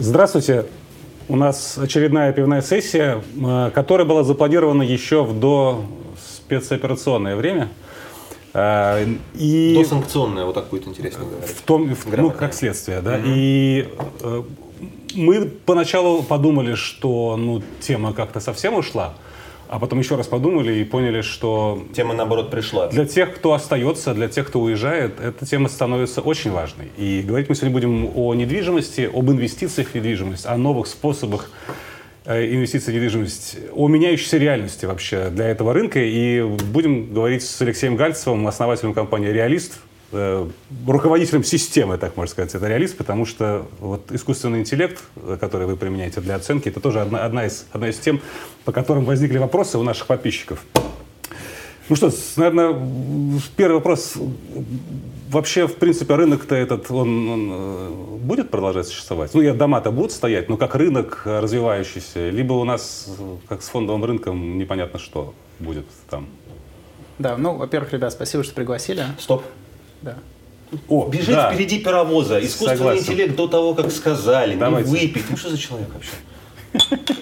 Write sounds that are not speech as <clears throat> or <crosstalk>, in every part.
Здравствуйте. У нас очередная пивная сессия, э, которая была запланирована еще в до спецоперационное время. Э, и до санкционное, вот так будет интересно говорить. В том, в, ну, как следствие, да. Угу. И э, мы поначалу подумали, что ну, тема как-то совсем ушла. А потом еще раз подумали и поняли, что... Тема, наоборот, пришла. Для тех, кто остается, для тех, кто уезжает, эта тема становится очень важной. И говорить мы сегодня будем о недвижимости, об инвестициях в недвижимость, о новых способах э, инвестиций в недвижимость, о меняющейся реальности вообще для этого рынка. И будем говорить с Алексеем Гальцевым, основателем компании «Реалист», руководителем системы, так можно сказать, это реалист, потому что вот искусственный интеллект, который вы применяете для оценки, это тоже одна, одна, из, одна из тем, по которым возникли вопросы у наших подписчиков. Ну что, наверное, первый вопрос. Вообще, в принципе, рынок-то этот, он, он э, будет продолжать существовать? Ну, я дома-то будут стоять, но как рынок развивающийся, либо у нас, как с фондовым рынком, непонятно что будет там. Да, ну, во-первых, ребят, спасибо, что пригласили. Стоп. Да. О, Бежит да. впереди паровоза. Искусственный Согласен. интеллект до того, как сказали. Давайте. Не выпить. Ну что за человек вообще? <laughs>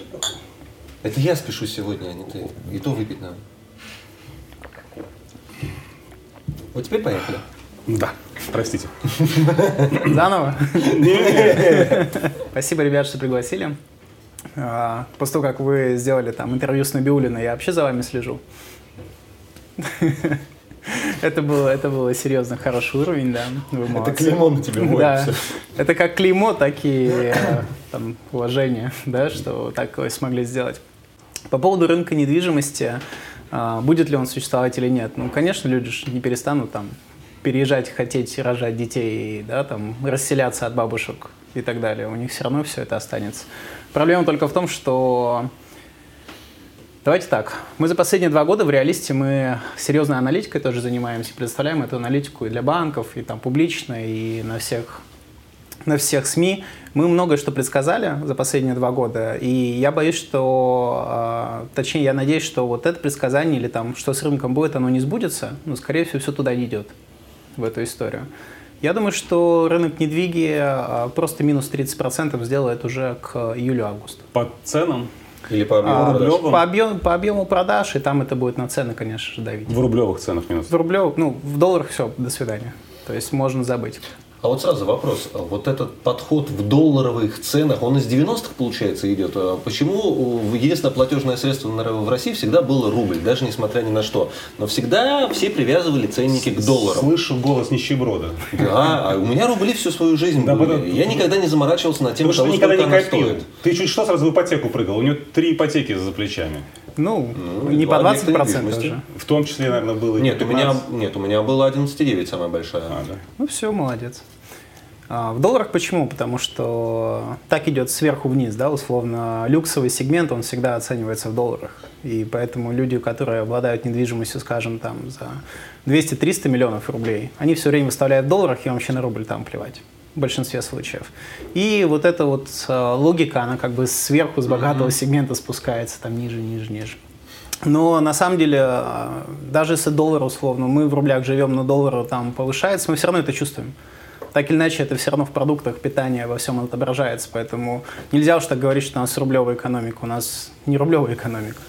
Это я спешу сегодня, а не ты. И то выпить надо. Вот теперь поехали. Да, простите. <laughs> Заново? <laughs> Спасибо, ребят, что пригласили. А, после того, как вы сделали там интервью с Набиулиной, я вообще за вами слежу. <laughs> Это было, это было серьезно хороший уровень, да. Это клеймо на тебе <laughs> Да. Это как клеймо, так и э, там, уважение, да, что так смогли сделать. По поводу рынка недвижимости, а, будет ли он существовать или нет. Ну, конечно, люди же не перестанут там переезжать, хотеть рожать детей, да, там, расселяться от бабушек и так далее. У них все равно все это останется. Проблема только в том, что Давайте так. Мы за последние два года в реалисте мы серьезной аналитикой тоже занимаемся, предоставляем эту аналитику и для банков, и там публично, и на всех на всех СМИ. Мы многое что предсказали за последние два года, и я боюсь, что, а, точнее, я надеюсь, что вот это предсказание или там, что с рынком будет, оно не сбудется, но, скорее всего, все туда не идет, в эту историю. Я думаю, что рынок недвиги а, просто минус 30% сделает уже к июлю-августу. По ценам? Или по объему а, продаж? По, объем, по объему продаж, и там это будет на цены, конечно же, давить. В рублевых ценах минус? В рублевых, ну, в долларах все, до свидания. То есть можно забыть. А вот сразу вопрос. Вот этот подход в долларовых ценах, он из 90-х, получается, идет. А почему единственное платежное средство в России всегда было рубль, даже несмотря ни на что? Но всегда все привязывали ценники к доллару. Слышу голос нищеброда. Да, а у меня рубли всю свою жизнь да, были. Потому, Я никогда не заморачивался над тем, что никогда не копил. Стоит. Ты чуть что сразу в ипотеку прыгал? У него три ипотеки за плечами. Ну, ну не по 20% уже. В том числе, наверное, было нет, у меня Нет, у меня было 11,9 самая большая. А, да. Ну все, молодец. А, в долларах почему? Потому что так идет сверху вниз, да, условно. Люксовый сегмент, он всегда оценивается в долларах. И поэтому люди, которые обладают недвижимостью, скажем, там за 200-300 миллионов рублей, они все время выставляют в долларах, и вообще на рубль там плевать в большинстве случаев. И вот эта вот э, логика, она как бы сверху, с богатого mm-hmm. сегмента спускается там ниже, ниже, ниже. Но на самом деле, э, даже если доллар условно, мы в рублях живем, но доллар там повышается, мы все равно это чувствуем. Так или иначе, это все равно в продуктах питания во всем отображается. Поэтому нельзя уж так говорить, что у нас рублевая экономика. У нас не рублевая экономика.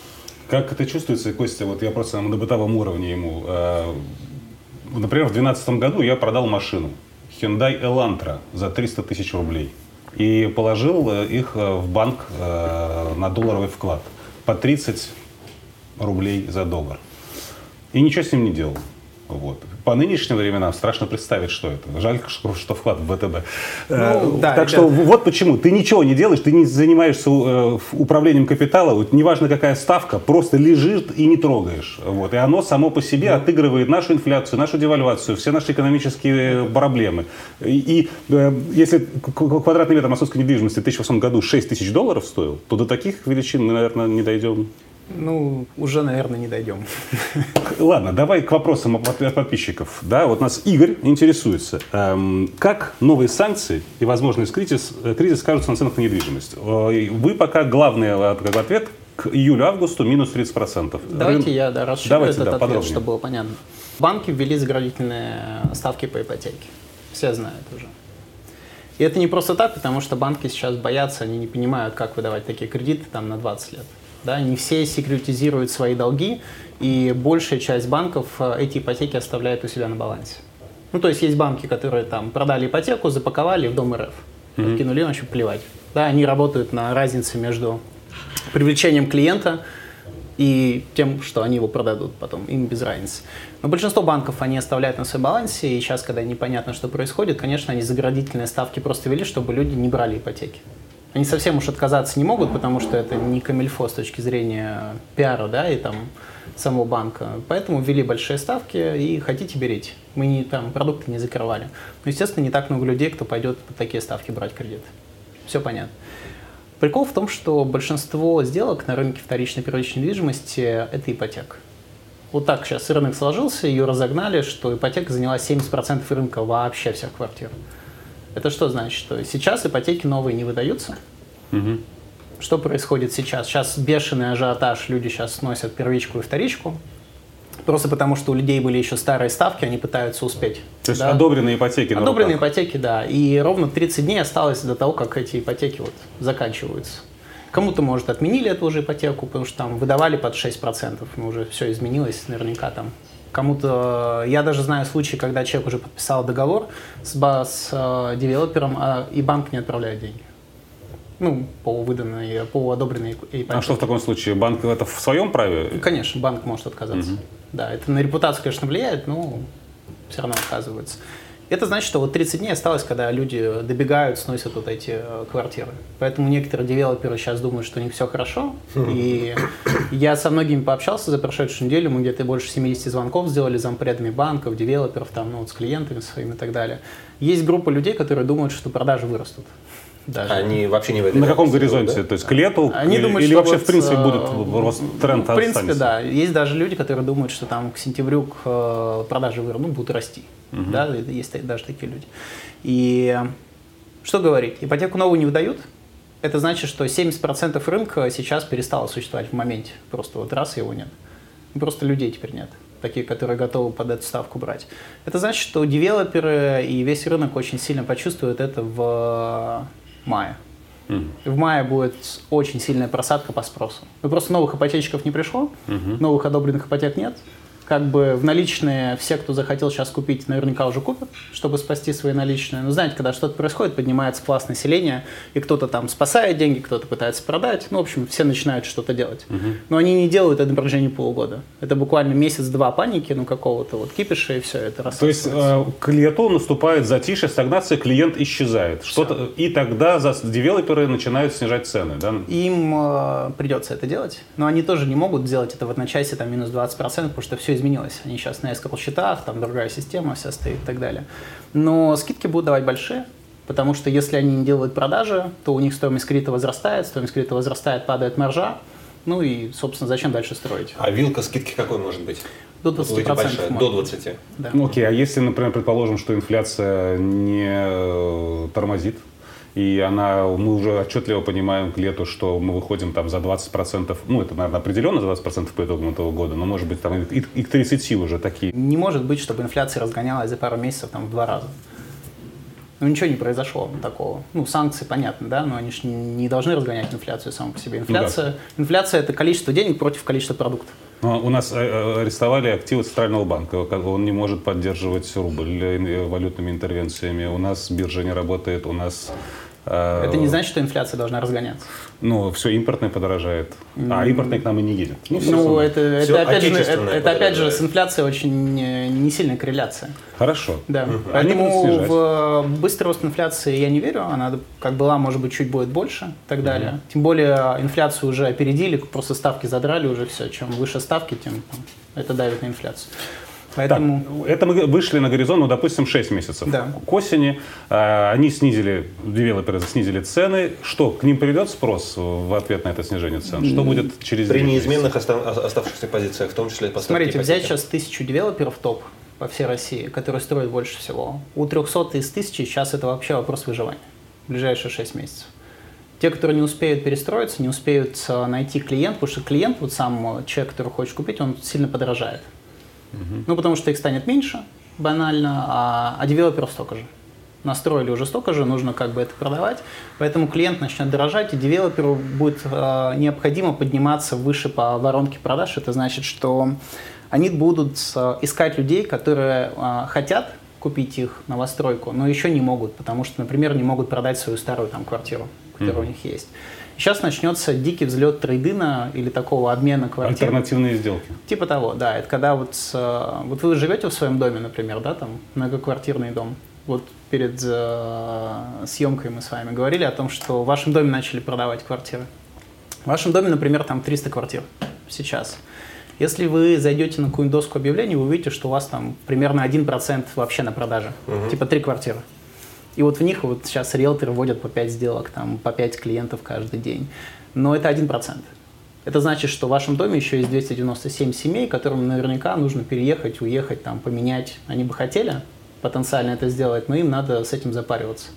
Как это чувствуется, Костя? Вот я просто на бытовом уровне ему. Э, например, в 2012 году я продал машину. Hyundai Elantra за 300 тысяч рублей. И положил э, их э, в банк э, на долларовый вклад по 30 рублей за доллар. И ничего с ним не делал. Вот. По нынешним временам страшно представить, что это. Жаль, что, что вклад в ВТБ. Ну, э, да, так что вот почему. Ты ничего не делаешь, ты не занимаешься э, управлением капитала, вот, неважно какая ставка, просто лежит и не трогаешь. Вот. И оно само по себе ну. отыгрывает нашу инфляцию, нашу девальвацию, все наши экономические проблемы. И, и э, если квадратный метр московской недвижимости в 2008 году 6 тысяч долларов стоил, то до таких величин мы, наверное, не дойдем ну, уже, наверное, не дойдем. Ладно, давай к вопросам от подписчиков. Да, вот нас Игорь интересуется. Эм, как новые санкции и возможный кризис, э, кризис скажутся на ценах на недвижимость? Вы пока главный ответ к июлю-августу минус 30%. Давайте Рын... я да, расширю Давайте, этот да, ответ, подробнее. чтобы было понятно. Банки ввели заградительные ставки по ипотеке. Все знают уже. И это не просто так, потому что банки сейчас боятся, они не понимают, как выдавать такие кредиты там на 20 лет. Да, не все секретизируют свои долги, и большая часть банков э, эти ипотеки оставляет у себя на балансе. Ну, то есть есть банки, которые там продали ипотеку, запаковали в Дом РФ, mm-hmm. откинули, вообще плевать. Да, они работают на разнице между привлечением клиента и тем, что они его продадут потом, им без разницы. Но большинство банков они оставляют на своем балансе, и сейчас, когда непонятно, что происходит, конечно, они заградительные ставки просто ввели, чтобы люди не брали ипотеки. Они совсем уж отказаться не могут, потому что это не камильфо с точки зрения пиара, да, и там самого банка. Поэтому ввели большие ставки и хотите берите. Мы не, там продукты не закрывали. Но, естественно, не так много людей, кто пойдет под такие ставки брать кредит. Все понятно. Прикол в том, что большинство сделок на рынке вторичной первичной недвижимости – это ипотека. Вот так сейчас рынок сложился, ее разогнали, что ипотека заняла 70% рынка вообще всех квартир. Это что значит? Что сейчас ипотеки новые не выдаются. Угу. Что происходит сейчас? Сейчас бешеный ажиотаж, люди сейчас сносят первичку и вторичку. Просто потому, что у людей были еще старые ставки, они пытаются успеть. То есть да? одобренные ипотеки Одобренные руках. ипотеки, да. И ровно 30 дней осталось до того, как эти ипотеки вот заканчиваются. Кому-то, может, отменили эту уже ипотеку, потому что там выдавали под 6%, но уже все изменилось, наверняка там Кому-то, я даже знаю случаи, когда человек уже подписал договор с, с э, девелопером, а, и банк не отправляет деньги. Ну, по выданной, по одобренной ипотеке. А что в таком случае? Банк это в своем праве? Ну, конечно, банк может отказаться. Угу. Да, это на репутацию, конечно, влияет, но все равно отказывается. Это значит, что вот 30 дней осталось, когда люди добегают, сносят вот эти э, квартиры. Поэтому некоторые девелоперы сейчас думают, что у них все хорошо. И я со многими пообщался за прошедшую неделю. Мы где-то больше 70 звонков сделали зампредами банков, девелоперов, там, ну, вот с клиентами своими и так далее. Есть группа людей, которые думают, что продажи вырастут. Даже. Они вообще не в этой На каком горизонте? Да? То есть к лету? Они или, думают, или что вообще вот, в принципе будут рост тренд В принципе, останется? да. Есть даже люди, которые думают, что там к сентябрю к э, продажи вырастут, ну, будут расти. Угу. Да, есть даже такие люди. И что говорить? Ипотеку новую не выдают. Это значит, что 70% рынка сейчас перестало существовать в моменте. Просто вот раз его нет. Просто людей теперь нет такие, которые готовы под эту ставку брать. Это значит, что девелоперы и весь рынок очень сильно почувствуют это в мая. Mm. В мае будет очень сильная просадка по спросу. Ну, просто новых ипотечников не пришло, mm-hmm. новых одобренных ипотек нет как бы в наличные все, кто захотел сейчас купить, наверняка уже купят, чтобы спасти свои наличные. Но знаете, когда что-то происходит, поднимается класс населения, и кто-то там спасает деньги, кто-то пытается продать. Ну, в общем, все начинают что-то делать. Угу. Но они не делают это на протяжении полугода. Это буквально месяц-два паники, ну, какого-то вот кипиша, и все это То есть э, к лету наступает затишье, стагнация, клиент исчезает. Что-то, и тогда за, девелоперы начинают снижать цены, да? Им э, придется это делать, но они тоже не могут сделать это в одночасье, там, минус 20%, потому что все изменилось. Они сейчас на SQL счетах, там другая система вся стоит и так далее. Но скидки будут давать большие, потому что если они не делают продажи, то у них стоимость кредита возрастает, стоимость кредита возрастает, падает маржа, ну и, собственно, зачем дальше строить? А вилка скидки какой может быть? До 20%. Большая, до 20. Да. Ну, окей, а если, например, предположим, что инфляция не э, тормозит, и она, мы уже отчетливо понимаем к лету, что мы выходим там за 20%, ну это, наверное, определенно за 20% по итогам этого года, но может быть там и, и к 30 уже такие. Не может быть, чтобы инфляция разгонялась за пару месяцев там в два раза. Ну, ничего не произошло такого. Ну, санкции, понятно, да, но они же не должны разгонять инфляцию саму по себе. Инфляция, ну, да. инфляция – это количество денег против количества продуктов. Но у нас э, э, арестовали активы Центрального банка. Он не может поддерживать рубль э, валютными интервенциями. У нас биржа не работает, у нас это не значит, что инфляция должна разгоняться. Ну, все импортное подорожает. А импортное к нам и не едет. Ну, ну это, это, опять же, это, это опять же с инфляцией очень не сильная корреляция. Хорошо. Да. Угу. Поэтому в быстрый рост инфляции я не верю. Она как была, может быть, чуть будет больше и так далее. Угу. Тем более инфляцию уже опередили, просто ставки задрали уже все. Чем выше ставки, тем это давит на инфляцию. Поэтому... Так, это мы вышли на горизонт, ну, допустим, 6 месяцев. Да. К осени э, они снизили, девелоперы снизили цены. Что, к ним придет спрос в ответ на это снижение цен? Что будет через При неизменных остав, оставшихся позициях, в том числе по Смотрите, взять сейчас тысячу девелоперов топ по всей России, которые строят больше всего. У 300 из тысячи сейчас это вообще вопрос выживания в ближайшие 6 месяцев. Те, которые не успеют перестроиться, не успеют э, найти клиент, потому что клиент, вот сам человек, который хочет купить, он сильно подорожает. Угу. Ну, потому что их станет меньше, банально, а, а девелоперов столько же. настроили уже столько же, нужно как бы это продавать. Поэтому клиент начнет дорожать, и девелоперу будет э, необходимо подниматься выше по воронке продаж. Это значит, что они будут э, искать людей, которые э, хотят купить их новостройку, но еще не могут, потому что, например, не могут продать свою старую там квартиру, которая mm-hmm. у них есть. Сейчас начнется дикий взлет трейдина или такого обмена квартир. Альтернативные сделки. Типа того, да. Это когда вот, вот вы живете в своем доме, например, да, там многоквартирный дом. Вот перед э, съемкой мы с вами говорили о том, что в вашем доме начали продавать квартиры. В вашем доме, например, там 300 квартир сейчас. Если вы зайдете на какую-нибудь доску объявлений, вы увидите, что у вас там примерно 1% вообще на продаже. Угу. Типа три квартиры. И вот в них вот сейчас риэлторы вводят по 5 сделок, там, по 5 клиентов каждый день. Но это 1%. Это значит, что в вашем доме еще есть 297 семей, которым наверняка нужно переехать, уехать, там, поменять. Они бы хотели потенциально это сделать, но им надо с этим запариваться.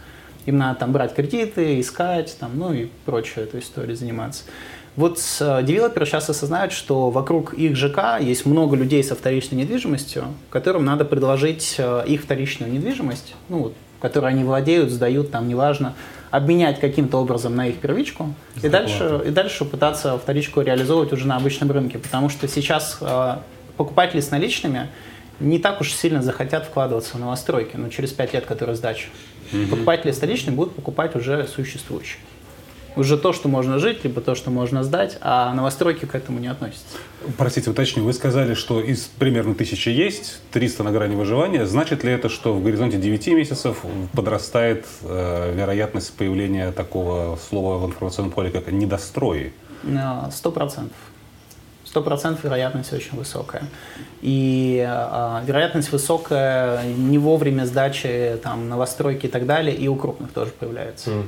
Им надо там брать кредиты, искать, там, ну и прочую эту историю заниматься. Вот э, девелоперы сейчас осознают, что вокруг их ЖК есть много людей со вторичной недвижимостью, которым надо предложить э, их вторичную недвижимость, ну, вот, которой они владеют, сдают, там, неважно, обменять каким-то образом на их первичку и дальше, и дальше пытаться вторичку реализовывать уже на обычном рынке. Потому что сейчас э, покупатели с наличными не так уж сильно захотят вкладываться в новостройки, но через 5 лет, которые сдача. Угу. Покупатели столичные будут покупать уже существующие уже то, что можно жить, либо то, что можно сдать, а новостройки к этому не относятся. Простите, уточню, вы сказали, что из примерно тысячи есть, 300 на грани выживания. Значит ли это, что в горизонте 9 месяцев подрастает э, вероятность появления такого слова в информационном поле, как недострои? Сто процентов. Сто процентов вероятность очень высокая. И э, вероятность высокая не вовремя сдачи там, новостройки и так далее, и у крупных тоже появляется. Угу.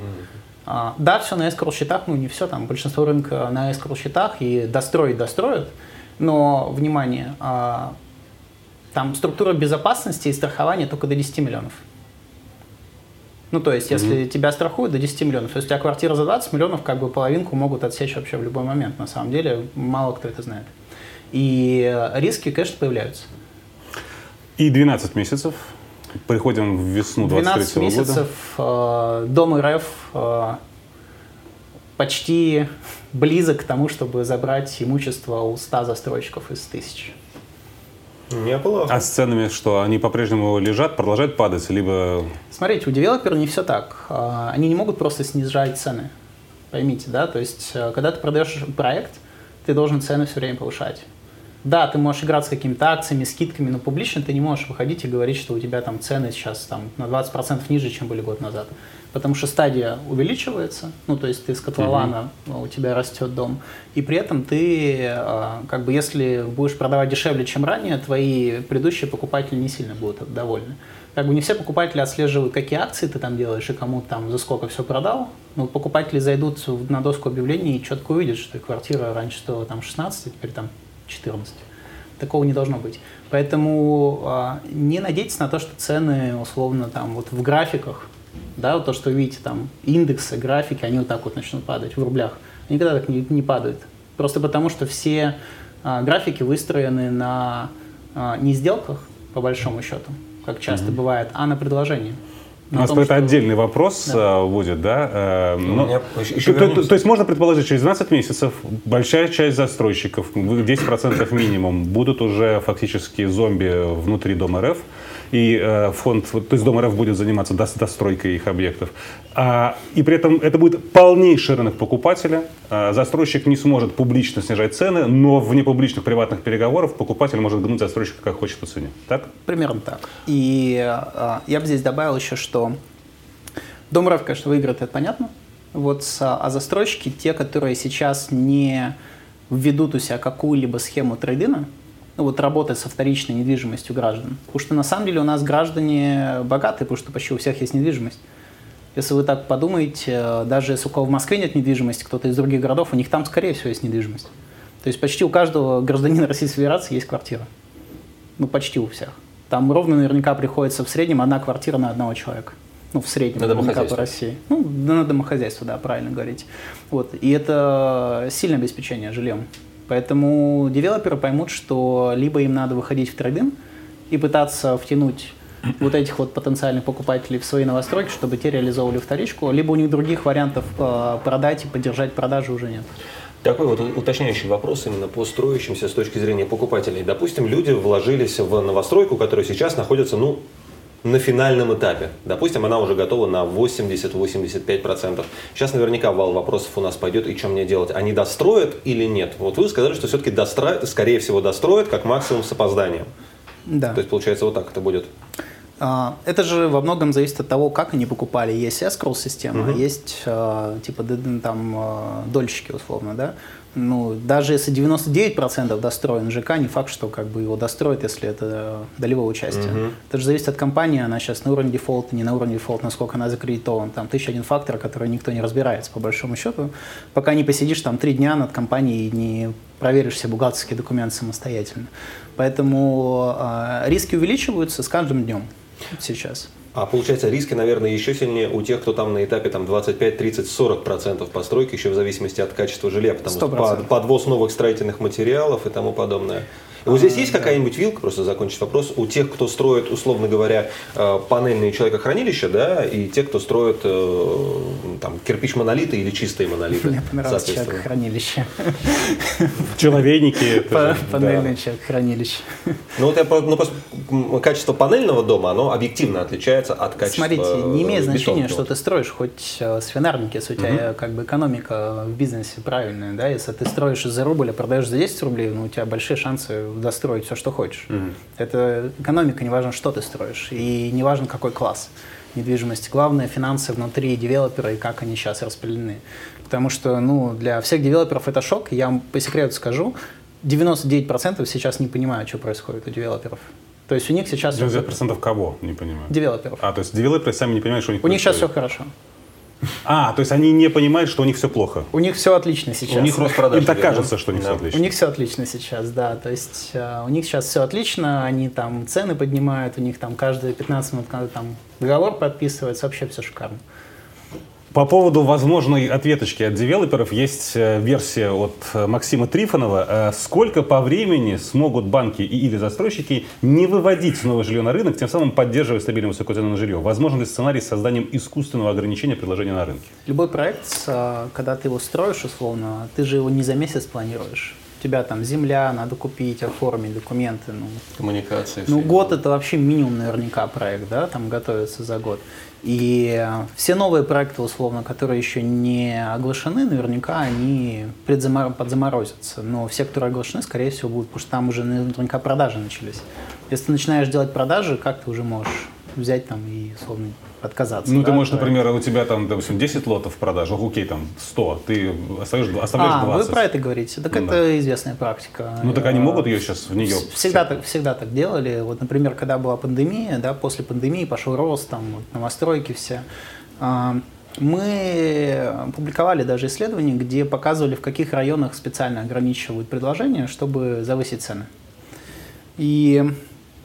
А, да, все на escrow счетах, ну не все, там большинство рынка на escrow счетах и достроить достроят, но, внимание, а, там структура безопасности и страхования только до 10 миллионов. Ну, то есть, если mm-hmm. тебя страхуют до 10 миллионов, то есть у тебя квартира за 20 миллионов, как бы половинку могут отсечь вообще в любой момент. На самом деле, мало кто это знает. И риски, конечно, появляются. И 12 месяцев Приходим в весну 23 года. месяцев э, Дом РФ э, почти близок к тому, чтобы забрать имущество у 100 застройщиков из тысяч. Неплохо. А с ценами что? Они по-прежнему лежат, продолжают падать, либо... Смотрите, у девелопера не все так. Э, они не могут просто снижать цены. Поймите, да? То есть, э, когда ты продаешь проект, ты должен цены все время повышать. Да, ты можешь играть с какими-то акциями, скидками, но публично ты не можешь выходить и говорить, что у тебя там цены сейчас там, на 20% ниже, чем были год назад. Потому что стадия увеличивается, ну то есть ты с котлована, угу. у тебя растет дом, и при этом ты, а, как бы если будешь продавать дешевле, чем ранее, твои предыдущие покупатели не сильно будут довольны. Как бы не все покупатели отслеживают, какие акции ты там делаешь и кому там за сколько все продал. Но покупатели зайдут на доску объявлений и четко увидят, что квартира раньше стоила там 16, а теперь там 14. Такого не должно быть. Поэтому а, не надейтесь на то, что цены условно там вот в графиках, да, вот то, что вы видите там индексы, графики, они вот так вот начнут падать в рублях. Они никогда так не, не падают. Просто потому, что все а, графики выстроены на а, не сделках, по большому счету, как часто mm-hmm. бывает, а на предложении. У нас том, это что... отдельный вопрос да. Э, будет, да? Э, ну, но, то, то, то есть можно предположить, через 12 месяцев большая часть застройщиков, 10% минимум, будут уже фактически зомби внутри Дома РФ, и э, фонд, то есть Дом РФ будет заниматься достройкой их объектов. А, и при этом это будет полнейший рынок покупателя. А, застройщик не сможет публично снижать цены, но в непубличных приватных переговорах покупатель может гнуть застройщика как хочет по цене. Так? Примерно так. И а, я бы здесь добавил еще, что Дом РФ, конечно, выиграет, это понятно. Вот, а застройщики, те, которые сейчас не введут у себя какую-либо схему трейдина, ну, вот работать со вторичной недвижимостью граждан. Потому что на самом деле у нас граждане богатые, потому что почти у всех есть недвижимость. Если вы так подумаете, даже если у кого в Москве нет недвижимости, кто-то из других городов, у них там, скорее всего, есть недвижимость. То есть почти у каждого гражданина Российской Федерации есть квартира. Ну, почти у всех. Там ровно наверняка приходится в среднем одна квартира на одного человека. Ну, в среднем, на наверняка по России. Ну, на домохозяйство, да, правильно говорить. Вот. И это сильное обеспечение жильем. Поэтому девелоперы поймут, что либо им надо выходить в трейдинг и пытаться втянуть вот этих вот потенциальных покупателей в свои новостройки, чтобы те реализовывали вторичку, либо у них других вариантов э, продать и поддержать продажи уже нет. Такой вот уточняющий вопрос именно по строящимся с точки зрения покупателей. Допустим, люди вложились в новостройку, которая сейчас находится, ну, на финальном этапе. Допустим, она уже готова на 80-85%. Сейчас наверняка вал вопросов у нас пойдет, и что мне делать? Они достроят или нет? Вот вы сказали, что все-таки достроят, скорее всего, достроят, как максимум с опозданием. Да. То есть, получается, вот так это будет. А, это же во многом зависит от того, как они покупали. Есть escrow система, угу. есть типа там а, дольщики условно, да. Ну, даже если 99% достроен ЖК, не факт, что как бы его достроят, если это долевое участие. Угу. Это же зависит от компании, она сейчас на уровне дефолта, не на уровне дефолта, насколько она закредитована. Там тысяча один фактор, который никто не разбирается, по большому счету. Пока не посидишь там три дня над компанией и не проверишь все бухгалтерские документы самостоятельно. Поэтому э, риски увеличиваются с каждым днем сейчас. А получается, риски, наверное, еще сильнее у тех, кто там на этапе там, 25, 30, 40 процентов постройки, еще в зависимости от качества жилья, потому 100%. что подвоз новых строительных материалов и тому подобное. И вот здесь есть какая-нибудь вилка, просто закончить вопрос, у тех, кто строит, условно говоря, э, панельные человекохранилища, да, и те, кто строит э, там, кирпич-монолиты или чистые монолиты. Мне понравилось человекохранилище. Человейники. Панельное человекохранилище. Ну вот я ну, качество панельного дома, оно объективно отличается от качества Смотрите, не имеет значения, что ты строишь, хоть э, свинарники, если у тебя как бы экономика в бизнесе правильная, да, если ты строишь за рубль, а продаешь за 10 рублей, ну у тебя большие шансы достроить все, что хочешь. Mm-hmm. Это экономика, не важно, что ты строишь, и не важно, какой класс недвижимости. Главное финансы внутри девелопера и как они сейчас распределены. Потому что ну, для всех девелоперов это шок. Я вам по секрету скажу, 99% сейчас не понимают, что происходит у девелоперов. То есть у них сейчас... 99% кого не понимают? Девелоперов. А, то есть девелоперы сами не понимают, что у них У них сейчас все хорошо. А, то есть они не понимают, что у них все плохо. У них все отлично сейчас. У них рост продаж. Им так кажется, что у них да. все отлично. У них все отлично сейчас, да. То есть э, у них сейчас все отлично, они там цены поднимают, у них там каждые 15 минут там договор подписывается, вообще все шикарно. По поводу возможной ответочки от девелоперов есть э, версия от э, Максима Трифонова. Э, сколько по времени смогут банки и или застройщики не выводить новое жилье на рынок, тем самым поддерживая стабильную высокую цену на жилье? Возможен ли сценарий с созданием искусственного ограничения предложения на рынке? Любой проект, когда ты его строишь условно, ты же его не за месяц планируешь у тебя там земля, надо купить, оформить документы. Ну, Коммуникации. Ну, год это вообще минимум наверняка проект, да, там готовится за год. И все новые проекты, условно, которые еще не оглашены, наверняка они подзаморозятся. Но все, которые оглашены, скорее всего, будут, потому что там уже наверняка продажи начались. Если ты начинаешь делать продажи, как ты уже можешь взять там и, условно, отказаться. Ну, да, ты можешь, например, у тебя там, допустим, 10 лотов в продаже, окей, там 100, ты оставишь, оставляешь а, 20. вы про это говорите. Так ну, это известная практика. Ну, так они могут ее сейчас в нее... Всегда так, всегда так делали. Вот, например, когда была пандемия, да, после пандемии пошел рост, там, вот, новостройки все. А, мы публиковали даже исследования, где показывали, в каких районах специально ограничивают предложения, чтобы завысить цены. И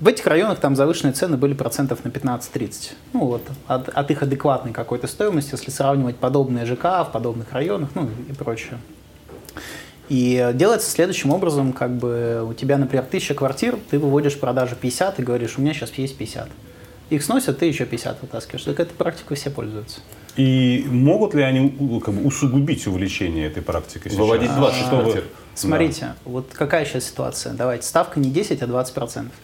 в этих районах там завышенные цены были процентов на 15-30. Ну вот, от, от их адекватной какой-то стоимости, если сравнивать подобные ЖК в подобных районах, ну и прочее. И делается следующим образом, как бы у тебя, например, тысяча квартир, ты выводишь продажу 50 и говоришь, у меня сейчас есть 50. Их сносят, ты еще 50 вытаскиваешь. Так этой практикой все пользуются. И могут ли они как бы, усугубить увеличение этой практикой сейчас? Выводить 20 а, квартир. Смотрите, да. вот какая сейчас ситуация. Давайте, ставка не 10, а 20 процентов.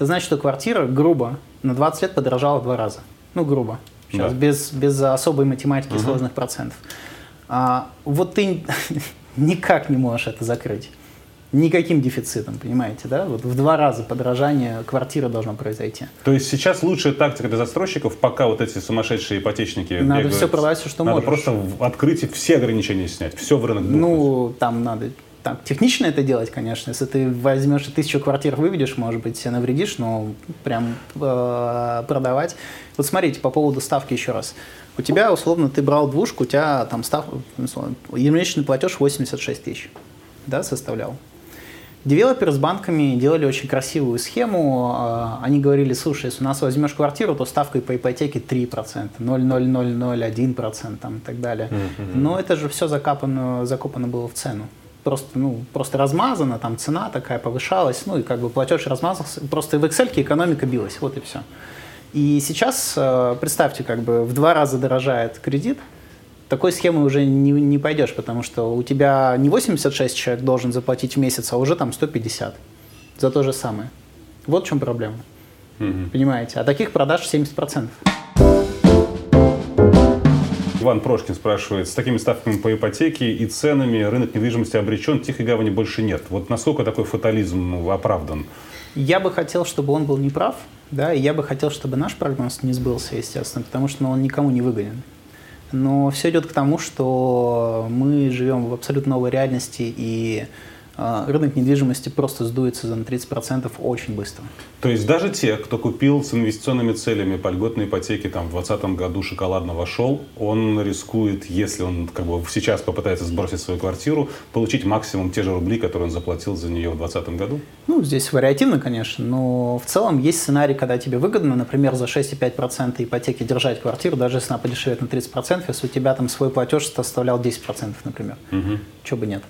Это значит, что квартира грубо на 20 лет подорожала в два раза. Ну, грубо. Сейчас, да. без, без особой математики угу. сложных процентов. А, вот ты <laughs> никак не можешь это закрыть. Никаким дефицитом, понимаете, да? Вот в два раза подорожание квартиры должно произойти. То есть сейчас лучшая тактика для застройщиков, пока вот эти сумасшедшие ипотечники Надо бегают, все продать, все, что надо можешь. Надо просто открыть все ограничения снять, все в рынок бухнуть. Ну, там надо там, технично это делать, конечно. Если ты возьмешь и тысячу квартир выведешь, может быть, себе навредишь, но прям э, продавать. Вот смотрите, по поводу ставки еще раз. У тебя, условно, ты брал двушку, у тебя там став, ежемесячный платеж 86 тысяч, да, составлял. Девелоперы с банками делали очень красивую схему. Э, они говорили, слушай, если у нас возьмешь квартиру, то ставкой по ипотеке 3%, 0,0001% там, и так далее. Mm-hmm. Но это же все закопано, закопано было в цену просто, ну, просто размазано, там цена такая повышалась, ну и как бы платеж размазался, просто в Excel экономика билась, вот и все. И сейчас, э, представьте, как бы в два раза дорожает кредит, такой схемы уже не, не пойдешь, потому что у тебя не 86 человек должен заплатить в месяц, а уже там 150 за то же самое. Вот в чем проблема. Мгм. Понимаете? А таких продаж 70%. Иван Прошкин спрашивает, с такими ставками по ипотеке и ценами рынок недвижимости обречен, тихой гавани больше нет. Вот насколько такой фатализм оправдан? Я бы хотел, чтобы он был неправ, да, и я бы хотел, чтобы наш прогноз не сбылся, естественно, потому что ну, он никому не выгоден. Но все идет к тому, что мы живем в абсолютно новой реальности, и рынок недвижимости просто сдуется за на 30% очень быстро. То есть даже те, кто купил с инвестиционными целями по льготной ипотеке там, в 2020 году шоколадно вошел, он рискует, если он как бы сейчас попытается сбросить свою квартиру, получить максимум те же рубли, которые он заплатил за нее в 2020 году? Ну, здесь вариативно, конечно, но в целом есть сценарий, когда тебе выгодно, например, за 6,5% ипотеки держать квартиру, даже если она подешевеет на 30%, если у тебя там свой платеж составлял 10%, например. Мгм. Чего бы нет.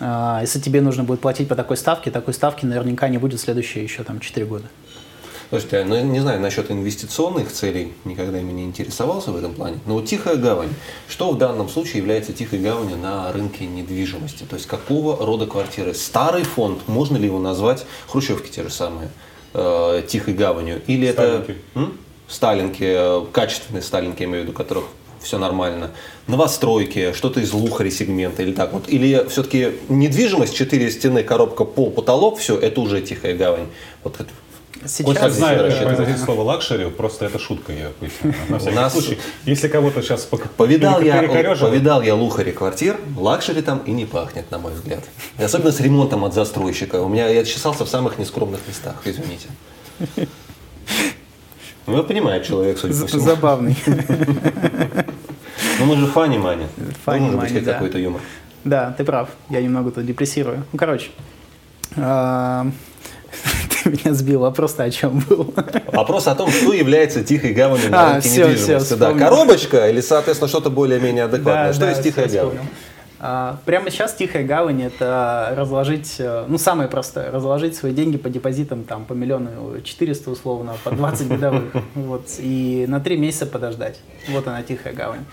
А, Если тебе нужно будет платить по такой ставке, такой ставки наверняка не будет следующие еще там 4 года. Слушайте, ну, я не знаю насчет инвестиционных целей, никогда ими не интересовался в этом плане. Но вот тихая гавань, что в данном случае является тихой гаванью на рынке недвижимости? То есть какого рода квартиры? Старый фонд, можно ли его назвать, хрущевки те же самые, э, тихой гаванью? Или Сталинки. это м? сталинки, э, качественные сталинки, я имею в виду, которых все нормально. Новостройки, что-то из лухари сегмента или так вот. Или все-таки недвижимость, четыре стены, коробка, пол, потолок, все, это уже тихая гавань. Вот это Сейчас, Я знаю, как произносить слово luxury, просто это шутка, я поясню. На всякий нас- случай. Если кого-то сейчас Повидал я, повидал я лухари квартир, luxury там и не пахнет, на мой взгляд. И особенно с ремонтом от застройщика. У меня я чесался в самых нескромных местах, извините. Ну, я понимаю, человек, судя по всему. Забавный. Ну, мы же фани мани. Фани Должен быть хоть какой-то юмор. Да, ты прав. Я немного тут депрессирую. Ну, короче. а, <laughs> Ты меня сбил. Вопрос-то о чем был? Вопрос о том, что является тихой гаванью на А, рынке недвижимости. да, коробочка или, соответственно, что-то более-менее адекватное. Что есть тихая гавань? А, Прямо сейчас тихая гавань это разложить, э, ну самое простое, разложить свои деньги по депозитам там по миллиону 400 условно, по 20 <laughs> годовых, вот, и на три месяца подождать. Вот она тихая гавань.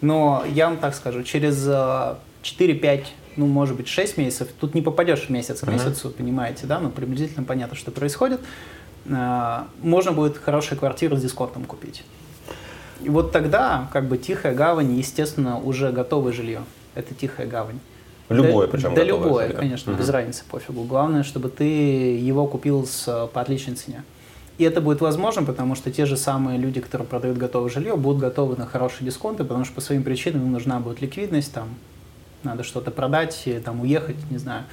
Но я вам так скажу, через э, 4-5, ну может быть 6 месяцев, тут не попадешь месяц к месяцу, понимаете, да, но приблизительно понятно, что происходит. Э, Можно будет хорошую квартиру с дисконтом купить. И вот тогда, как бы, тихая гавань, естественно, уже готовое жилье. Это тихая гавань. Любое, да, причем Да, любое, жилье. конечно, Мгм. без разницы, пофигу. Главное, чтобы ты его купил с, э, по отличной цене. И это будет возможно, потому что те же самые люди, которые продают готовое жилье, будут готовы на хорошие дисконты, потому что по своим причинам им нужна будет ликвидность, там, надо что-то продать, и, там, уехать, не знаю.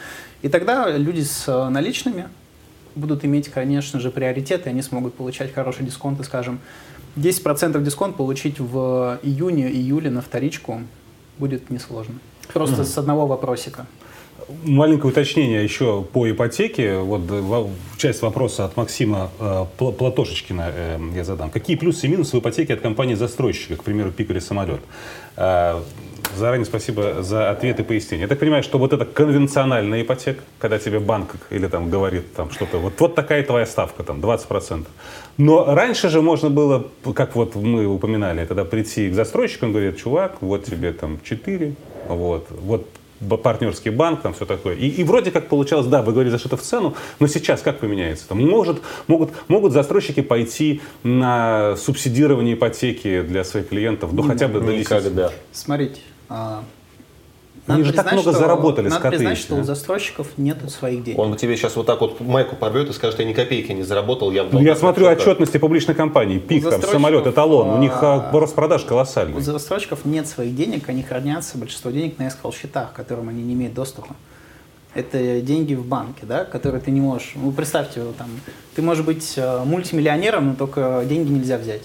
И тогда люди с э, наличными будут иметь, конечно же, приоритеты, они смогут получать хорошие дисконты, скажем, 10% дисконт получить в июне-июле на вторичку будет несложно. Просто с одного вопросика. Маленькое уточнение еще по ипотеке. Вот э, часть вопроса от Максима э, Пла- Платошечкина э, я задам. Какие плюсы и минусы в ипотеке от компании-застройщика, к примеру, «Пик» или «Самолет»? Э, Заранее спасибо за ответ и пояснение. Я так понимаю, что вот это конвенциональная ипотека, когда тебе банк или там говорит там что-то, вот, вот такая твоя ставка, там 20%. Но раньше же можно было, как вот мы упоминали, тогда прийти к застройщику, он говорит, чувак, вот тебе там 4, вот, вот партнерский банк, там все такое. И, и вроде как получалось, да, вы говорите за что-то в цену, но сейчас как поменяется? Там может, могут, могут застройщики пойти на субсидирование ипотеки для своих клиентов, ну хотя бы до 10. Никогда. Смотрите. А, Они надо же так много что- заработали, Надо скоты признать, что у застройщиков нет своих денег. Он тебе сейчас вот так вот майку порвет и скажет, я ни копейки не заработал, я Ну, я долгах». смотрю Что-то. отчетности публичной компании, ПИК, там, самолет, эталон, у них а, а, рост продаж У колоссальный. застройщиков нет своих денег, они хранятся, большинство денег на escrow счетах, к которым они не имеют доступа. Это деньги в банке, да, которые ты не можешь. Ну, представьте, там, ты можешь быть э, мультимиллионером, но только деньги нельзя взять.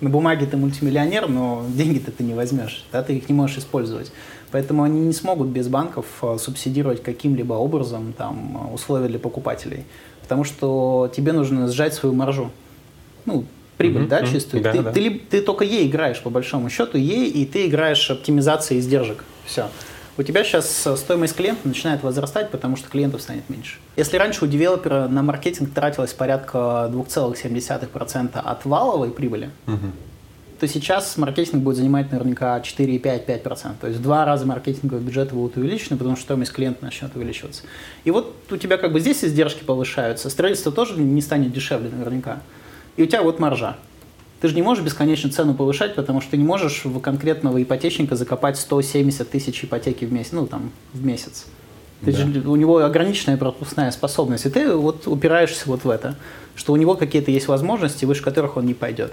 На бумаге ты мультимиллионер, но деньги-то ты не возьмешь, да, ты их не можешь использовать. Поэтому они не смогут без банков э, субсидировать каким-либо образом там, э, условия для покупателей. Потому что тебе нужно сжать свою маржу. Ну, прибыль, Мгм, да, мгм. чистую. Да, ты, да. ты ты только ей играешь, по большому счету, ей, и ты играешь оптимизацией издержек. Все. У тебя сейчас стоимость клиента начинает возрастать, потому что клиентов станет меньше. Если раньше у девелопера на маркетинг тратилось порядка 2,7% от валовой прибыли, угу. то сейчас маркетинг будет занимать наверняка 4,5-5%. То есть в два раза маркетинговый бюджет будут увеличены, потому что стоимость клиента начнет увеличиваться. И вот у тебя как бы здесь издержки повышаются, строительство тоже не станет дешевле наверняка. И у тебя вот маржа. Ты же не можешь бесконечно цену повышать, потому что ты не можешь в конкретного ипотечника закопать 170 тысяч ипотеки в месяц, ну там в месяц. Ты да. же, у него ограниченная пропускная способность, и ты вот упираешься вот в это, что у него какие-то есть возможности, выше которых он не пойдет.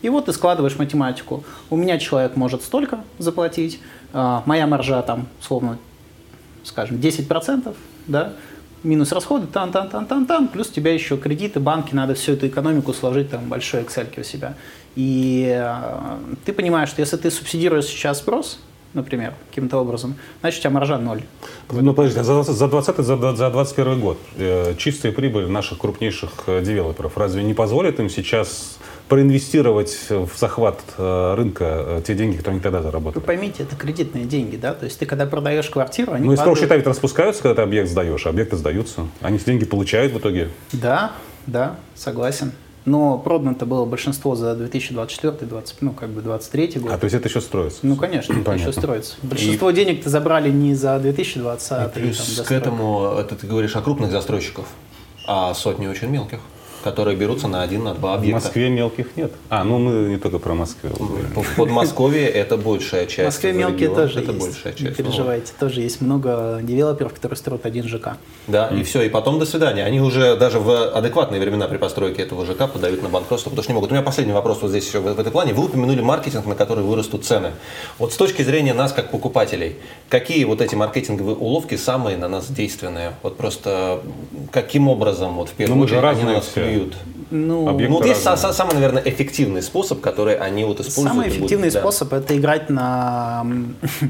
И вот ты складываешь математику. У меня человек может столько заплатить, а, моя маржа там, словно, скажем, 10%, да, минус расходы, там, там, там, там, там, плюс у тебя еще кредиты, банки, надо всю эту экономику сложить там большой Excel у себя. И э, ты понимаешь, что если ты субсидируешь сейчас спрос, например, каким-то образом, значит, у тебя маржа ноль. Ну, подожди, а за, за 20 за, за 21 год э, чистая прибыль наших крупнейших э, девелоперов разве не позволит им сейчас проинвестировать в захват э, рынка э, те деньги, которые они тогда заработали. Вы поймите, это кредитные деньги, да? То есть ты когда продаешь квартиру, они Ну, из строго счета ведь распускаются, когда ты объект сдаешь, а объекты сдаются. Они эти деньги получают в итоге. Да, да, согласен. Но продано-то было большинство за 2024, 20, ну, как бы 23 год. А, то есть это еще строится? Ну, конечно, это еще строится. Большинство и... денег-то забрали не за 2020, и плюс там, к этому, это ты говоришь о крупных застройщиков, а сотни очень мелких которые берутся на один, на два объекта. В Москве мелких нет. А, ну мы не только про Москву. В Подмосковье это большая часть. В Москве мелкие тоже это есть. большая часть. Не переживайте, тоже есть много девелоперов, которые строят один ЖК. Да, и все, и потом до свидания. Они уже даже в адекватные времена при постройке этого ЖК подают на банкротство, потому что не могут. У меня последний вопрос вот здесь еще в, в этой плане. Вы упомянули маркетинг, на который вырастут цены. Вот с точки зрения нас, как покупателей, какие вот эти маркетинговые уловки самые на нас действенные? Вот просто каким образом вот в первую ну, очередь они на нас все дают? Ну, ну вот есть разные. самый, наверное, эффективный способ, который они вот используют. Самый эффективный будут, способ да. это играть на,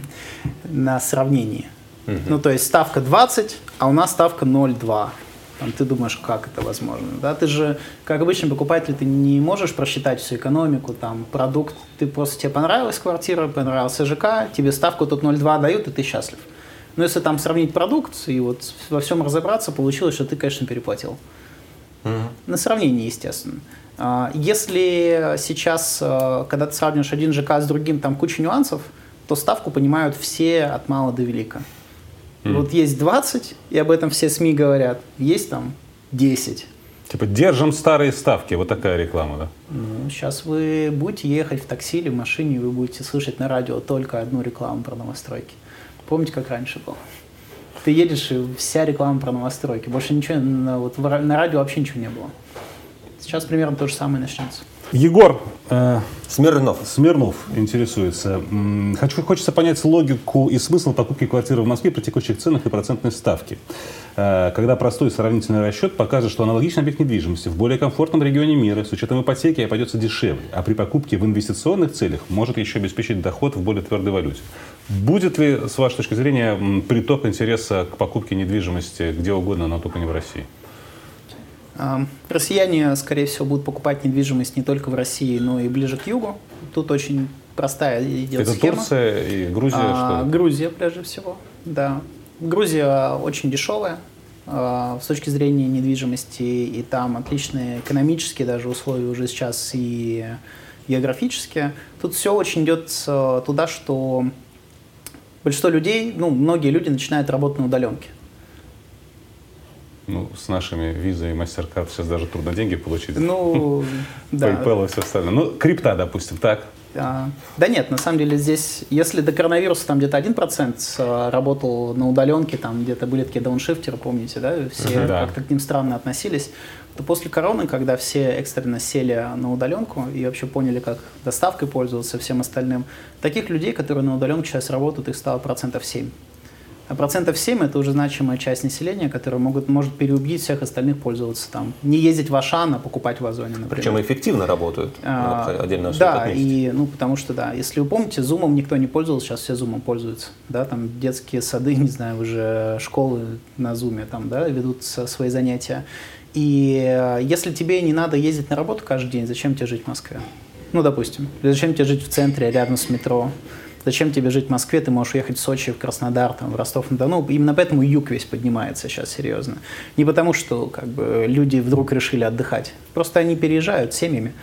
<laughs> на сравнении. Угу. Ну, то есть ставка 20, а у нас ставка 0,2. Там, ты думаешь, как это возможно? Да? Ты же, как обычный покупатель, ты не можешь просчитать всю экономику, там, продукт. Ты просто тебе понравилась квартира, понравился ЖК, тебе ставку тут 0,2 дают, и ты счастлив. Но если там сравнить продукт и вот во всем разобраться, получилось, что ты, конечно, переплатил. Угу. На сравнение, естественно. А, если сейчас, э, когда ты сравниваешь один ЖК с другим, там куча нюансов, то ставку понимают все от мала до велика. Mm. Вот есть 20, и об этом все СМИ говорят, есть там 10. Типа держим старые ставки, вот такая реклама, да? Ну, сейчас вы будете ехать в такси или в машине, и вы будете слышать на радио только одну рекламу про новостройки. Помните, как раньше было? Ты едешь, и вся реклама про новостройки. Больше ничего, на, вот, на радио вообще ничего не было. Сейчас примерно то же самое начнется. Егор э, Смирнов. Смирнов интересуется. Хочу, хочется понять логику и смысл покупки квартиры в Москве при текущих ценах и процентной ставке. Э, когда простой сравнительный расчет покажет, что аналогичный объект недвижимости в более комфортном регионе мира с учетом ипотеки обойдется дешевле, а при покупке в инвестиционных целях может еще обеспечить доход в более твердой валюте. Будет ли, с вашей точки зрения, приток интереса к покупке недвижимости где угодно, но только не в России? Россияне, скорее всего, будут покупать недвижимость не только в России, но и ближе к югу. Тут очень простая идет Это схема. Турция и Грузия? А, что? Грузия, прежде всего, да. Грузия очень дешевая а, с точки зрения недвижимости, и там отличные экономические даже условия уже сейчас и географические. Тут все очень идет туда, что большинство людей, ну, многие люди начинают работать на удаленке. Ну, с нашими визой и MasterCard сейчас даже трудно деньги получить. Ну, <laughs> да. PayPal и все остальное. Ну, крипта, допустим, так. Да нет, на самом деле здесь, если до коронавируса там где-то 1% э, работал на удаленке, там где-то были такие дауншифтеры, помните, да, все да. как-то к ним странно относились, то после короны, когда все экстренно сели на удаленку и вообще поняли, как доставкой пользоваться всем остальным, таких людей, которые на удаленке сейчас работают, их стало процентов 7. А процентов 7 это уже значимая часть населения, которая могут, может переубедить всех остальных пользоваться там. Не ездить в Ашан, а покупать в Озоне, например. Причем эффективно работают. А, отдельно да, и, ну, потому что, да, если вы помните, зумом никто не пользовался, сейчас все зумом пользуются. Да, там детские сады, не знаю, уже школы на зуме там, да, ведут свои занятия. И э, если тебе не надо ездить на работу каждый день, зачем тебе жить в Москве? Ну, допустим. Зачем тебе жить в центре, рядом с метро? Зачем тебе жить в Москве, ты можешь уехать в Сочи, в Краснодар, там, в Ростов-на-Дону. Именно поэтому юг весь поднимается сейчас серьезно. Не потому, что как бы, люди вдруг решили отдыхать. Просто они переезжают семьями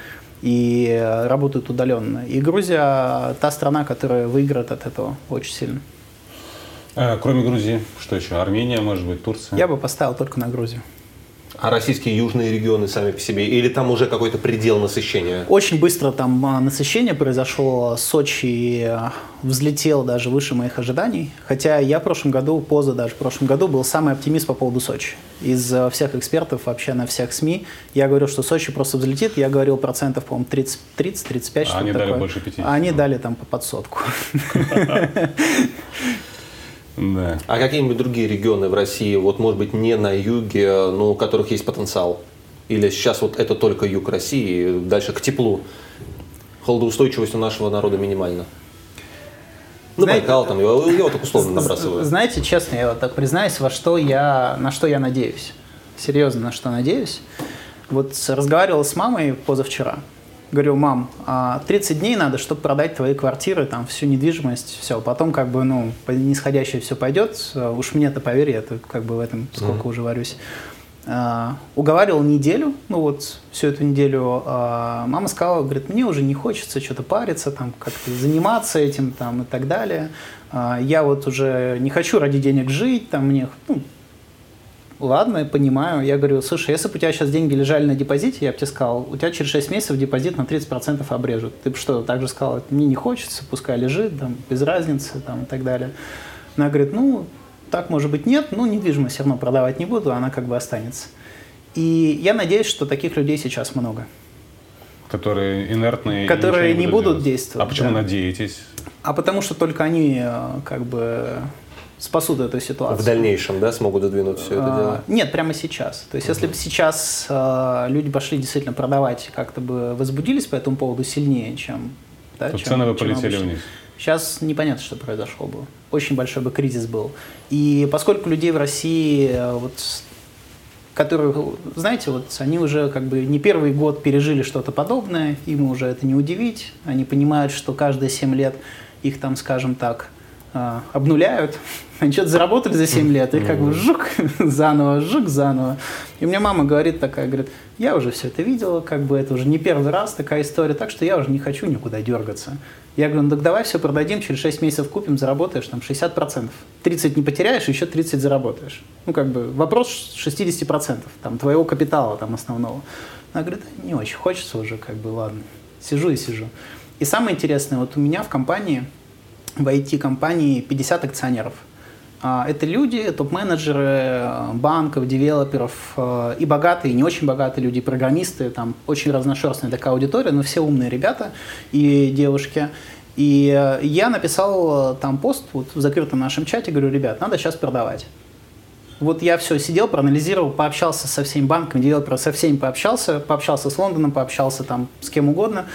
и э, работают удаленно. И Грузия та страна, которая выиграет от этого очень сильно. А, кроме Грузии, что еще? Армения, может быть, Турция? Я бы поставил только на Грузию. А российские южные регионы сами по себе? Или там уже какой-то предел насыщения? Очень быстро там а, насыщение произошло. Сочи а, взлетел даже выше моих ожиданий. Хотя я в прошлом году, поза даже в прошлом году, был самый оптимист по поводу Сочи. Из а, всех экспертов вообще на всех СМИ я говорил, что Сочи просто взлетит. Я говорил процентов, по-моему, 30-35, а они такое. дали больше 50. А они дали там по подсотку. <laughs> <laughs> Да. А какие-нибудь другие регионы в России, вот может быть не на юге, но у которых есть потенциал? Или сейчас вот это только юг России, дальше к теплу? Холодоустойчивость у нашего народа минимальна. Ну, Знаете, Байкал там, его, его так условно набрасывают. Знаете, честно, я вот так признаюсь, во что я, на что я надеюсь. Серьезно, на что надеюсь. Вот разговаривал с мамой позавчера. Говорю, мам, 30 а дней надо, чтобы продать твои квартиры, там, всю недвижимость, все. Потом, как бы, ну, нисходящее все пойдет. Уж мне-то поверь, я как бы в этом сколько mm-hmm. уже варюсь. Uh, уговаривал неделю, ну вот всю эту неделю. Uh, мама сказала, говорит, мне уже не хочется что-то париться, там как-то заниматься этим, там и так далее. Uh, я вот уже не хочу ради денег жить, там мне, ну, ладно, я понимаю. Я говорю, слушай, если бы у тебя сейчас деньги лежали на депозите, я бы тебе сказал, у тебя через 6 месяцев депозит на 30% обрежут. Ты бы что, так же сказал, мне не хочется, пускай лежит, там, без разницы, там, и так далее. Она говорит, ну, так может быть нет, но недвижимость все равно продавать не буду, она как бы останется. И я надеюсь, что таких людей сейчас много. Которые инертные. Которые не, не будут, будут действовать. А почему да. надеетесь? А потому что только они э, как бы спасут эту ситуацию. В дальнейшем, да, смогут задвинуть все это а, дело? Нет, прямо сейчас. То есть, угу. если бы сейчас э, люди пошли действительно продавать, как-то бы возбудились по этому поводу сильнее, чем... Да, То чем, цены бы полетели обычно. вниз. Сейчас непонятно, что произошло бы. Очень большой бы кризис был. И поскольку людей в России, э, вот, которые, знаете, вот они уже как бы не первый год пережили что-то подобное, им уже это не удивить. Они понимают, что каждые 7 лет их там, скажем так, э, обнуляют, они что-то заработали за 7 лет, и как бы жук, <laughs> заново, жук, заново. И мне мама говорит такая, говорит, я уже все это видела, как бы это уже не первый раз такая история, так что я уже не хочу никуда дергаться. Я говорю, ну так давай все продадим, через 6 месяцев купим, заработаешь там 60%. 30 не потеряешь, еще 30 заработаешь. Ну как бы вопрос 60% там, твоего капитала там основного. Она говорит, не очень хочется уже, как бы ладно, сижу и сижу. И самое интересное, вот у меня в компании, в IT-компании 50 акционеров – а, это люди, топ-менеджеры э, банков, девелоперов, э, и богатые, и не очень богатые люди, программисты, там очень разношерстная такая аудитория, но все умные ребята и девушки. И э, я написал там пост вот, в закрытом нашем чате, говорю, ребят, надо сейчас продавать. Вот я все сидел, проанализировал, пообщался со всеми банками, девелопером, со всеми пообщался, пообщался с Лондоном, пообщался там с кем угодно.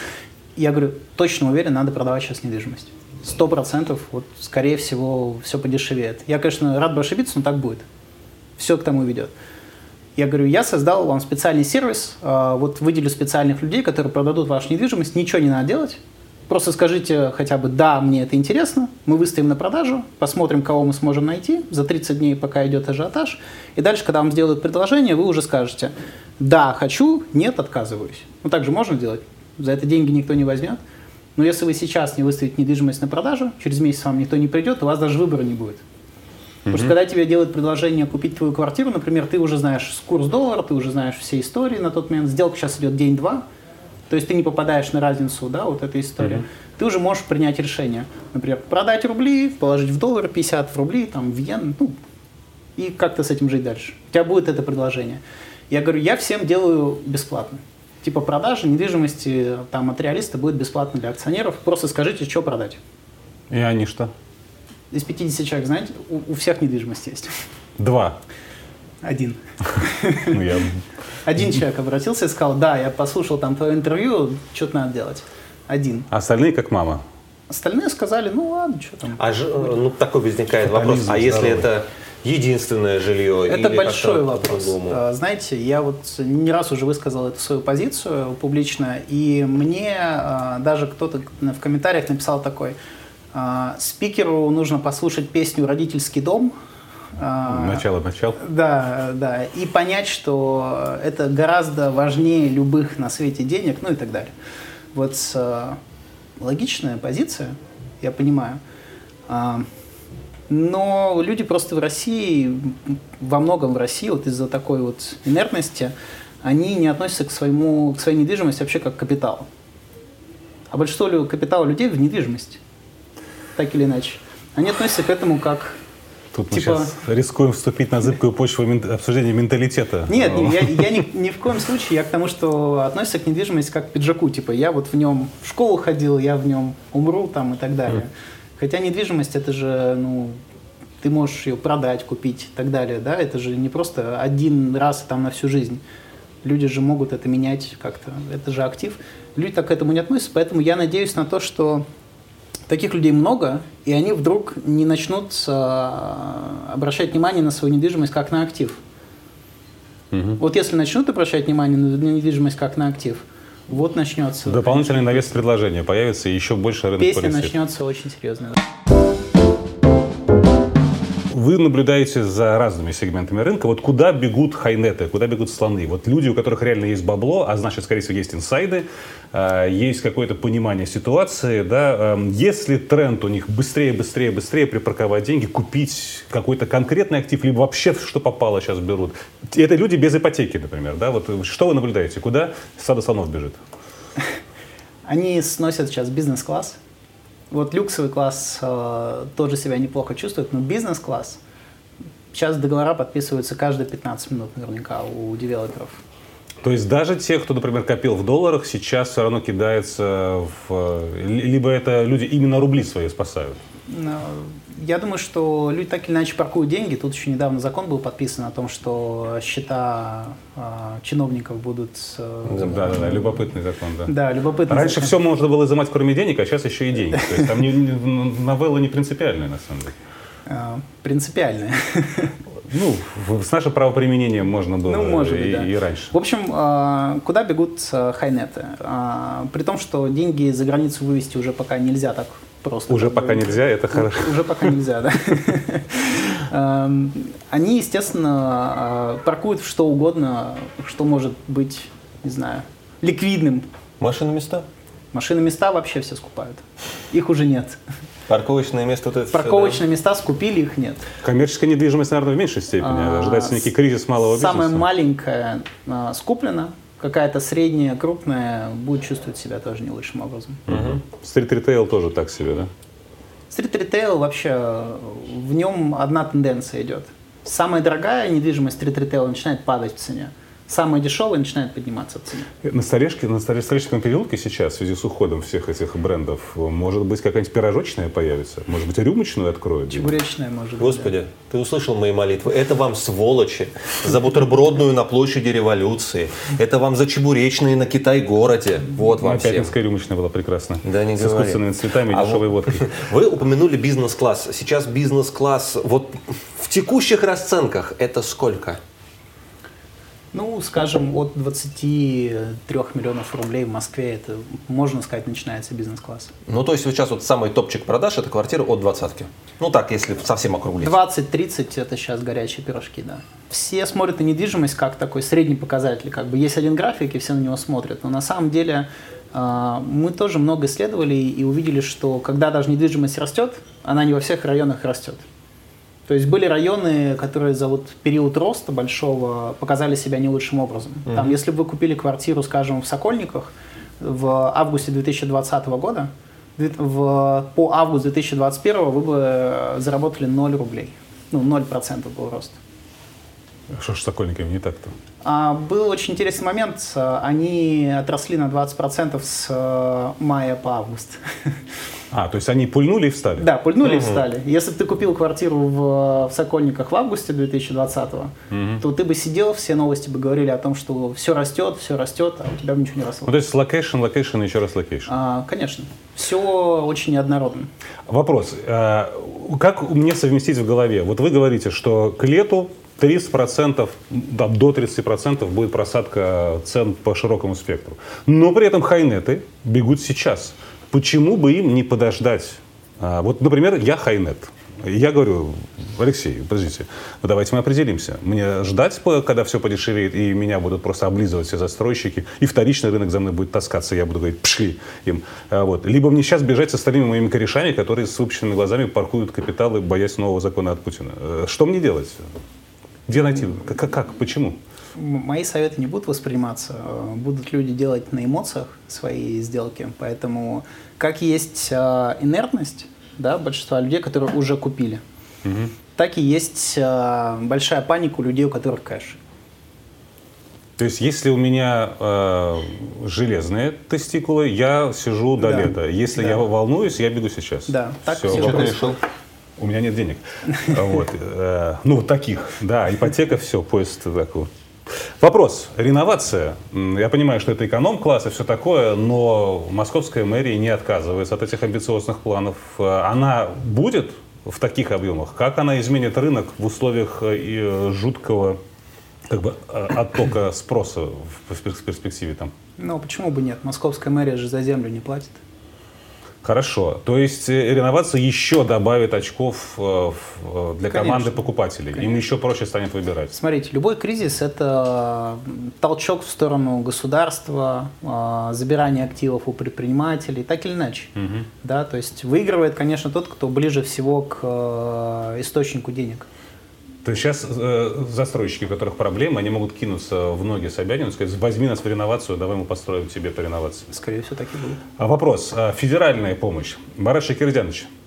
Я говорю, точно уверен, надо продавать сейчас недвижимость сто процентов, вот, скорее всего, все подешевеет. Я, конечно, рад бы ошибиться, но так будет. Все к тому ведет. Я говорю, я создал вам специальный сервис, э, вот выделю специальных людей, которые продадут вашу недвижимость, ничего не надо делать. Просто скажите хотя бы, да, мне это интересно, мы выставим на продажу, посмотрим, кого мы сможем найти за 30 дней, пока идет ажиотаж. И дальше, когда вам сделают предложение, вы уже скажете, да, хочу, нет, отказываюсь. Ну, так же можно делать. За это деньги никто не возьмет. Но если вы сейчас не выставите недвижимость на продажу, через месяц вам никто не придет, у вас даже выбора не будет. Потому что когда тебе делают предложение купить твою квартиру, например, ты уже знаешь курс доллара, ты уже знаешь все истории на тот момент, сделка сейчас идет день-два, то есть ты не попадаешь на разницу, да, вот этой истории. Mm-hmm. Ты уже можешь принять решение, например, продать рубли, положить в доллар 50 в рубли, там, в йен, ну, и как-то с этим жить дальше. У тебя будет это предложение. Я говорю, я всем делаю бесплатно типа продажи недвижимости там от реалиста будет бесплатно для акционеров. Просто скажите, что продать. И они что? Из 50 человек, знаете, у, у всех недвижимость есть. Два. Один. Ну, Один человек обратился и сказал, да, я послушал там твое интервью, что-то надо делать. Один. А остальные как мама? Остальные сказали, ну ладно, что там. А же, ну такой возникает вопрос, а если это единственное жилье? Это большой вопрос. А, знаете, я вот не раз уже высказал эту свою позицию публично, и мне а, даже кто-то в комментариях написал такой, А, спикеру нужно послушать песню «Родительский дом». Начало, начало. Да, да. И понять, что это гораздо важнее любых на свете денег, ну и так далее. Вот э, логичная позиция, я понимаю. Но люди просто в России, во многом в России, вот из-за такой вот инертности, они не относятся к, своему, к своей недвижимости вообще как к капиталу. А большинство капитала людей в недвижимости, так или иначе. Они относятся к этому как Тут типа... мы сейчас рискуем вступить на зыбкую почву обсуждения менталитета. Нет, я, я ни, ни в коем случае, я к тому, что относится к недвижимости как к пиджаку. Типа я вот в нем в школу ходил, я в нем умру там и так далее. Mm. Хотя недвижимость это же, ну, ты можешь ее продать, купить и так далее, да, это же не просто один раз там на всю жизнь. Люди же могут это менять как-то, это же актив. Люди так к этому не относятся, поэтому я надеюсь на то, что таких людей много, и они вдруг не начнут а, обращать внимание на свою недвижимость как на актив. Угу. Вот если начнут обращать внимание на недвижимость как на актив, вот начнется. Дополнительный навес предложения появится, и еще больше рынок Песня начнется очень серьезно. Вы наблюдаете за разными сегментами рынка. Вот куда бегут хайнеты, куда бегут слоны? Вот люди, у которых реально есть бабло, а значит, скорее всего, есть инсайды, а, есть какое-то понимание ситуации. Да? Если тренд у них быстрее, быстрее, быстрее припарковать деньги, купить какой-то конкретный актив, либо вообще что попало сейчас берут. Это люди без ипотеки, например. Да? Вот что вы наблюдаете? Куда стадо слонов бежит? Они сносят сейчас бизнес-класс, вот люксовый класс э, тоже себя неплохо чувствует, но бизнес-класс, сейчас договора подписываются каждые 15 минут наверняка у девелоперов. То есть даже те, кто, например, копил в долларах, сейчас все равно кидается в... Либо это люди именно рубли свои спасают? Я думаю, что люди так или иначе паркуют деньги. Тут еще недавно закон был подписан о том, что счета э, чиновников будут... Э, да, да, да, любопытный закон, да. Да, любопытный Раньше закон. все можно было изымать, кроме денег, а сейчас еще и деньги. То есть там не, не, новелла не принципиальная, на самом деле. А, принципиальная. Ну, с нашим правоприменением можно было ну, может быть, и, да. и раньше. В общем, а, куда бегут хайнеты? При том, что деньги за границу вывести уже пока нельзя так просто. Уже пока нельзя, это хорошо. Уже пока нельзя, да. <laughs> Эм, они, естественно, а, паркуют что угодно, что может быть, не знаю, ликвидным. Машины места? Машины места вообще все скупают. Их уже нет. Парковочные места вот это Парковочные все, да? места скупили, их нет. Коммерческая недвижимость, наверное, в меньшей степени. А, Ожидается некий кризис малого бизнеса. Самая маленькая а, скуплена, какая-то средняя, крупная будет чувствовать себя тоже не лучшим образом. Угу. Стрит-ритейл тоже так себе, да? Стрит-ритейл вообще, в нем одна тенденция идет. Самая дорогая недвижимость стрит-ритейла начинает падать в цене самое дешевое начинает подниматься в цене. На Старешке, на Старешском переулке сейчас, в связи с уходом всех этих брендов, может быть, какая-нибудь пирожочная появится? Может быть, рюмочную откроют? Чебуречная, может быть. Господи, да. ты услышал мои молитвы. Это вам, сволочи, за бутербродную на площади революции. Это вам за чебуречные на Китай-городе. Вот вам всем. Пятницкая рюмочная была прекрасна. Да, не С говори. искусственными цветами и а дешевой вот, водкой. <laughs> Вы упомянули бизнес-класс. Сейчас бизнес-класс, вот в текущих расценках это сколько? Ну, скажем, от 23 миллионов рублей в Москве, это, можно сказать, начинается бизнес-класс. Ну, то есть сейчас вот самый топчик продаж – это квартира от двадцатки. Ну, так, если совсем округлить. 20-30 – это сейчас горячие пирожки, да. Все смотрят на недвижимость как такой средний показатель. Как бы есть один график, и все на него смотрят. Но на самом деле а, мы тоже много исследовали и увидели, что когда даже недвижимость растет, она не во всех районах растет. То есть были районы, которые за вот период роста большого показали себя не лучшим образом. Mm-hmm. Там, если бы вы купили квартиру, скажем, в Сокольниках в августе 2020 года, в, по августу 2021 вы бы заработали 0 рублей. Ну, 0% был рост. Что ж с Сокольниками не так-то? А, был очень интересный момент. Они отросли на 20% с э, мая по август. А, то есть они пульнули и встали? Да, пульнули угу. и встали. Если бы ты купил квартиру в, в Сокольниках в августе 2020, угу. то ты бы сидел, все новости бы говорили о том, что все растет, все растет, а у тебя бы ничего не росло. Ну, то есть location, location и еще раз location? А, конечно. Все очень неоднородно. Вопрос. А, как мне совместить в голове? Вот вы говорите, что к лету 30%, да, до 30% будет просадка цен по широкому спектру. Но при этом high net ы бегут сейчас. Почему бы им не подождать А, вот, например, я high net. Я говорю, Алексей, подождите, давайте мы определимся. Мне ждать, когда все подешевеет, и меня будут просто облизывать все застройщики, и вторичный рынок за мной будет таскаться, я буду говорить, пшли им. А вот. Либо мне сейчас бежать с остальными моими корешами, которые с выпущенными глазами паркуют капиталы, боясь нового закона от Путина. Э, что мне делать? Где найти? Как? как? Почему? Мои советы не будут восприниматься. Э, будут люди делать на эмоциях свои сделки. Поэтому как есть э, инертность, да, большинства людей, которые уже купили. Угу. Так и есть э, большая паника у людей, у которых кэш. То есть, если у меня э, железные тестикулы, я сижу до да. лета. Если да. я волнуюсь, я бегу сейчас. Да, так все. Что ты решил? У меня нет денег. Вот. Э, ну, таких, да, ипотека, все, поезд такой. Вопрос. Реновация. Я понимаю, что это эконом-класс и все такое, но московская мэрия не отказывается от этих амбициозных планов. Она будет в таких объемах? Как она изменит рынок в условиях э, жуткого как бы, э, оттока спроса в перспективе там? Ну, почему бы нет? Московская мэрия же за землю не платит. Хорошо. То есть э, реновация еще добавит очков э, э, для Конечно. команды покупателей. Конечно. Им еще проще станет выбирать. Смотрите, любой кризис – это толчок в сторону государства, забирание активов у предпринимателей, так или иначе. Угу. Да, то есть выигрывает, конечно, тот, кто ближе всего к источнику денег. То есть сейчас э, застройщики, у которых проблемы, они могут кинуться в ноги Собянину и сказать, возьми нас в реновацию, давай мы построим тебе по реновации. Скорее всего, так и будет. А вопрос. А федеральная помощь. Марат Шакирзянович, Э,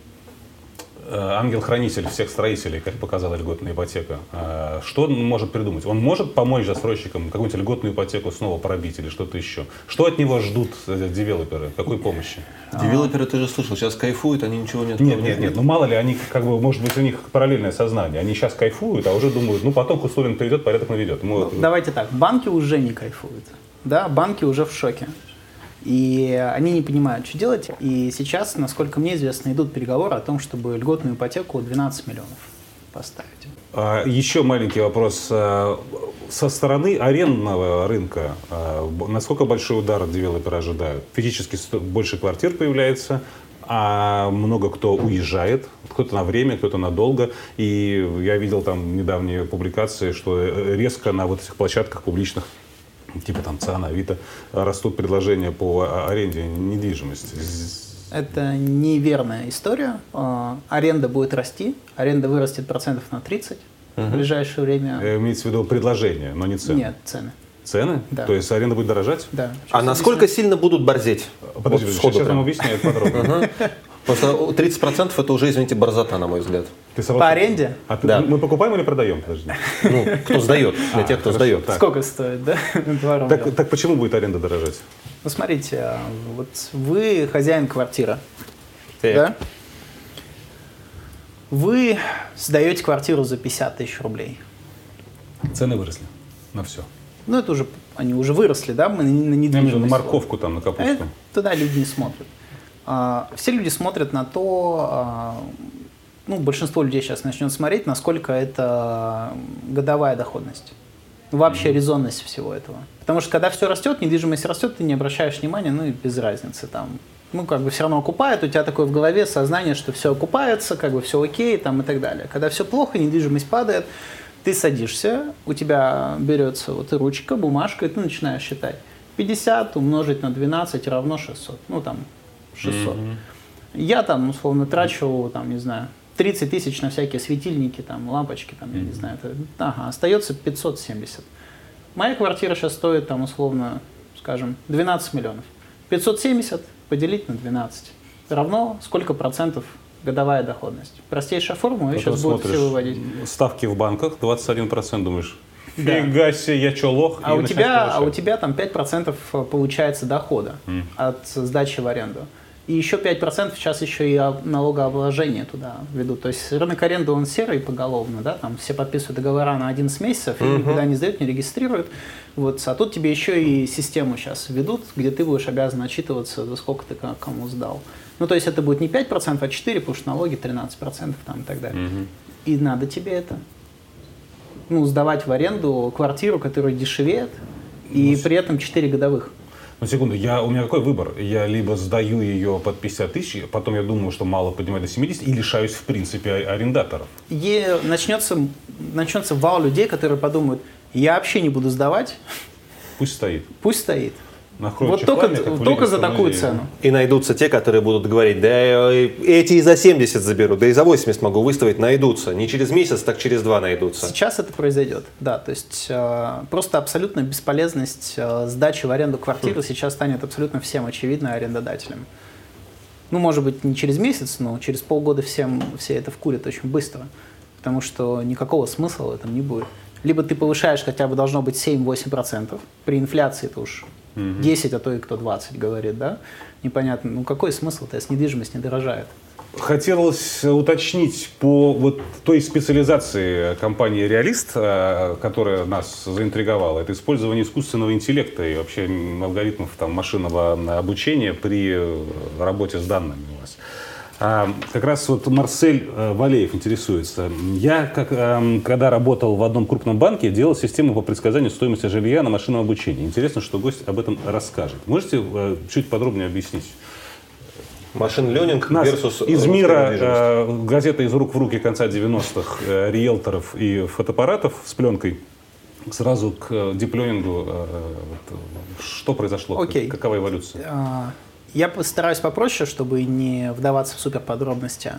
ангел-хранитель всех строителей, как показала льготная ипотека. Э, что он может придумать? Он может помочь застройщикам какую-нибудь льготную ипотеку снова пробить или что-то еще? Что от него ждут э, девелоперы? Какой помощи? Девелоперы, ты же слышал, сейчас кайфуют, они ничего нет. Нет, нет, нет. Ну мало ли, они как бы, может быть, у них параллельное сознание. Они сейчас кайфуют, а уже думают, ну потом Хуснуллин придет, порядок наведет. Ну, ну, давайте так, банки уже не кайфуют. Да, банки уже в шоке. И они не понимают, что делать. И сейчас, насколько мне известно, идут переговоры о том, чтобы льготную ипотеку 12 миллионов поставить. А, еще маленький вопрос. А, со стороны арендного рынка, а, насколько большой удар девелоперы ожидают? Физически больше квартир появляется, а много кто уезжает, кто-то на время, кто-то надолго. И я видел там недавние публикации, что резко на вот этих площадках публичных типа там ЦИАН, Авито, растут предложения по аренде недвижимости. Это неверная история. А, аренда будет расти, аренда вырастет процентов на 30 угу. в ближайшее время. Э, имеется в виду предложение, но не цены? Нет, цены. Цены? Да. То есть аренда будет дорожать? Да. Сейчас а насколько объясню. сильно будут борзеть? Подожди, вот сейчас прям. вам объясняют подробно. Просто 30% это уже, извините, борзота, на мой взгляд. Ты По аренде? А ты, да. мы покупаем или продаем? Подожди. Ну, кто сдает, <laughs> для тех, кто сдает. Сколько стоит, да? <laughs> Так, так почему будет аренда дорожать? Ну, смотрите, а, вот вы хозяин квартиры, да? Вы сдаете квартиру за 50 тысяч рублей. Цены выросли на все. Ну, это уже, они уже выросли, да, мы на недвижимость. на морковку там, на капусту. Это, туда люди не смотрят. А, все люди смотрят на то, а, ну, большинство людей сейчас начнет смотреть, насколько это годовая доходность. Вообще резонность всего этого. Потому что когда все растет, недвижимость растет, ты не обращаешь внимания, ну и без разницы там. Ну, как бы все равно окупает, у тебя такое в голове сознание, что все окупается, как бы все окей, там и так далее. Когда все плохо, недвижимость падает, ты садишься, у тебя берется вот ручка, бумажка, и ты начинаешь считать. 50 умножить на 12 равно 600. Ну, там, 600. Mm-hmm. Я там, условно, трачу, там, не знаю, 30 тысяч на всякие светильники, там, лампочки, там, я не знаю, это, ага, остается 570. Моя квартира сейчас стоит, там, условно, скажем, 12 миллионов. 570 поделить на 12 равно сколько процентов годовая доходность. Простейшая формула, ее сейчас будут все выводить. Ставки в банках 21%, думаешь? Да. Фига себе, я что, лох? А у, тебя, а у тебя там 5% получается дохода mm. от сдачи в аренду. И еще 5% сейчас еще и налогообложение туда ведут. То есть рынок аренды, он серый поголовно, да, там все подписывают договора на 11 месяцев, и uh-huh. никуда не сдают, не регистрируют. Вот, а тут тебе еще и систему сейчас ведут, где ты будешь обязан отчитываться, за сколько ты кому сдал. Ну, то есть это будет не 5%, а 4%, потому что налоги 13% там и так далее. Uh-huh. И надо тебе это. Ну, сдавать в аренду квартиру, которая дешевеет, и ну, при этом 4 годовых. Ну, секунду, я, у меня какой выбор? Я либо сдаю ее под 50 тысяч, потом я думаю, что мало поднимать до 70, и лишаюсь, в принципе, а- арендаторов. И начнется, начнется вал людей, которые подумают, я вообще не буду сдавать, Пусть стоит. пусть стоит. Вот только, как в только за такую цену. И найдутся те, которые будут говорить, да э, эти и за 70 заберу, да и за 80 могу выставить, найдутся. Не через месяц, так через два найдутся. Сейчас это произойдет, да. То есть э, просто абсолютная бесполезность э, сдачи в аренду квартиры сейчас станет абсолютно всем очевидно арендодателям. Ну, может быть, не через месяц, но через полгода всем все это вкурят очень быстро. Потому что никакого смысла в этом не будет. Либо ты повышаешь хотя бы должно быть 7-8%. При инфляции это уж 10, а то и кто 20 говорит, да? Непонятно. Ну какой смысл-то, если недвижимость не дорожает? Хотелось уточнить по вот той специализации компании «Реалист», э, которая нас заинтриговала. Это использование искусственного интеллекта и вообще алгоритмов там, машинного обучения при э, работе с данными у вас. А, Как раз вот Марсель э, Валеев интересуется. Я, как, эм, когда работал в одном крупном банке, делал систему по предсказанию стоимости жилья на машинном обучении. Интересно, что гость об этом расскажет. Можете э, чуть подробнее объяснить? Машин ленинг Нас versus из русская мира э, газета из рук в руки конца 90-х э, риэлторов и фотоаппаратов с пленкой сразу к э, дипленингу. э, э, что произошло? Окей. Какова эволюция? А, Я постараюсь попроще, чтобы не вдаваться в супер подробности.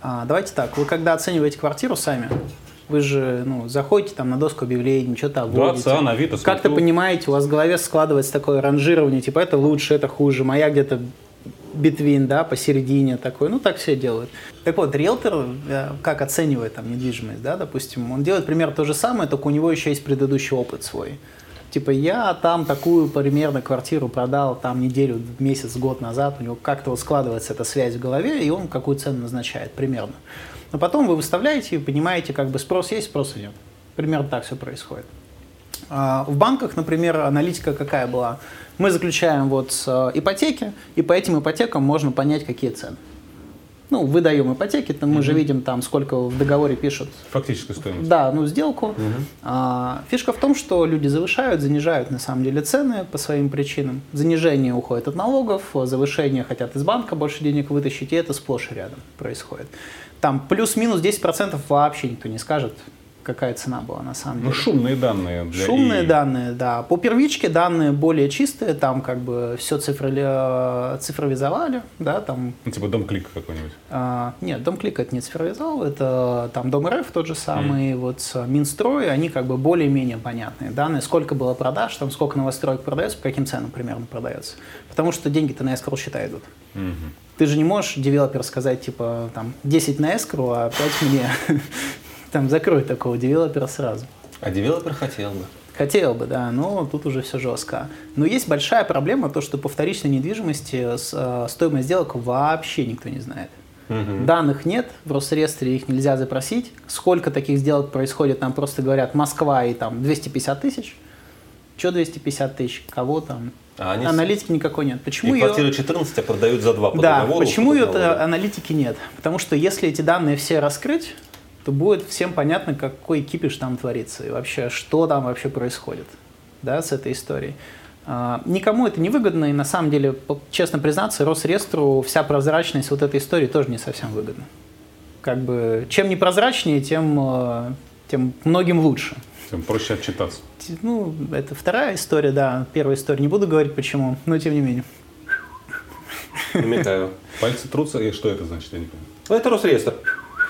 А, Давайте так, вы когда оцениваете квартиру сами, вы же ну, заходите там на доску объявлений, что-то обводите. отца, на Авито Как-то понимаете, у вас в голове складывается такое ранжирование, типа это лучше, это хуже, моя где-то битвин, да, посередине такой, ну так все делают. Так вот, риэлтор э, как оценивает там недвижимость, да, допустим, он делает примерно то же самое, только у него еще есть предыдущий опыт свой. Типа я там такую примерно квартиру продал там неделю, месяц, год назад, у него как-то вот складывается эта связь в голове, и он какую цену назначает примерно. Но потом вы выставляете и понимаете, как бы спрос есть, спроса нет. Примерно так все происходит. А, В банках, например, аналитика какая была? Мы заключаем вот э, ипотеки, и по этим ипотекам можно понять, какие цены. Ну, выдаем ипотеки, то мы же видим там, сколько в договоре пишут. Фактическая стоимость. Да, ну, сделку. А, фишка в том, что люди завышают, занижают на самом деле цены по своим причинам. Занижение уходит от налогов, завышение хотят из банка больше денег вытащить, и это сплошь и рядом происходит. Там плюс-минус 10% вообще никто не скажет, какая цена была на самом деле. Ну, шумные данные. Для Шумные ИИ. данные, да. По первичке данные более чистые, там как бы все цифровизовали, да, там Ну, типа дом клик какой-нибудь. а, нет, Дом Клик это не цифровизовал, это там Дом РФ тот же самый, вот с Минстрой, они как бы более-менее понятные. Данные, сколько было продаж, там сколько новостроек продается, по каким ценам примерно продается. Потому что деньги-то на escrow счета идут. Ты же не можешь девелопер сказать, типа, там, 10 на escrow, а 5 мне. <laughs> Там закрой такого девелопера сразу. А девелопер хотел бы. Хотел бы, да, но тут уже все жестко. Но есть большая проблема, то, что по вторичной недвижимости э, стоимость сделок вообще никто не знает. Данных нет, в Росреестре их нельзя запросить. Сколько таких сделок происходит, нам просто говорят Москва и там 250 тысяч. Че 250 тысяч? Кого там? А они Аналитики никакой нет. Почему И её- квартира 14 а продают за два по да, договору. почему по ее аналитики нет? Потому что если эти данные все раскрыть, то будет всем понятно, какой кипиш там творится и вообще, что там вообще происходит да, с этой историей. А, никому это не выгодно, и на самом деле, честно признаться, Росреестру вся прозрачность вот этой истории тоже не совсем выгодна. Как бы, чем непрозрачнее, тем, э, тем многим лучше. Тем проще отчитаться. Ну, это вторая история, да. Первая история, не буду говорить почему, но тем не менее. Намекаю. Пальцы трутся, и что это значит, я не понимаю. Ну, это Росреестр.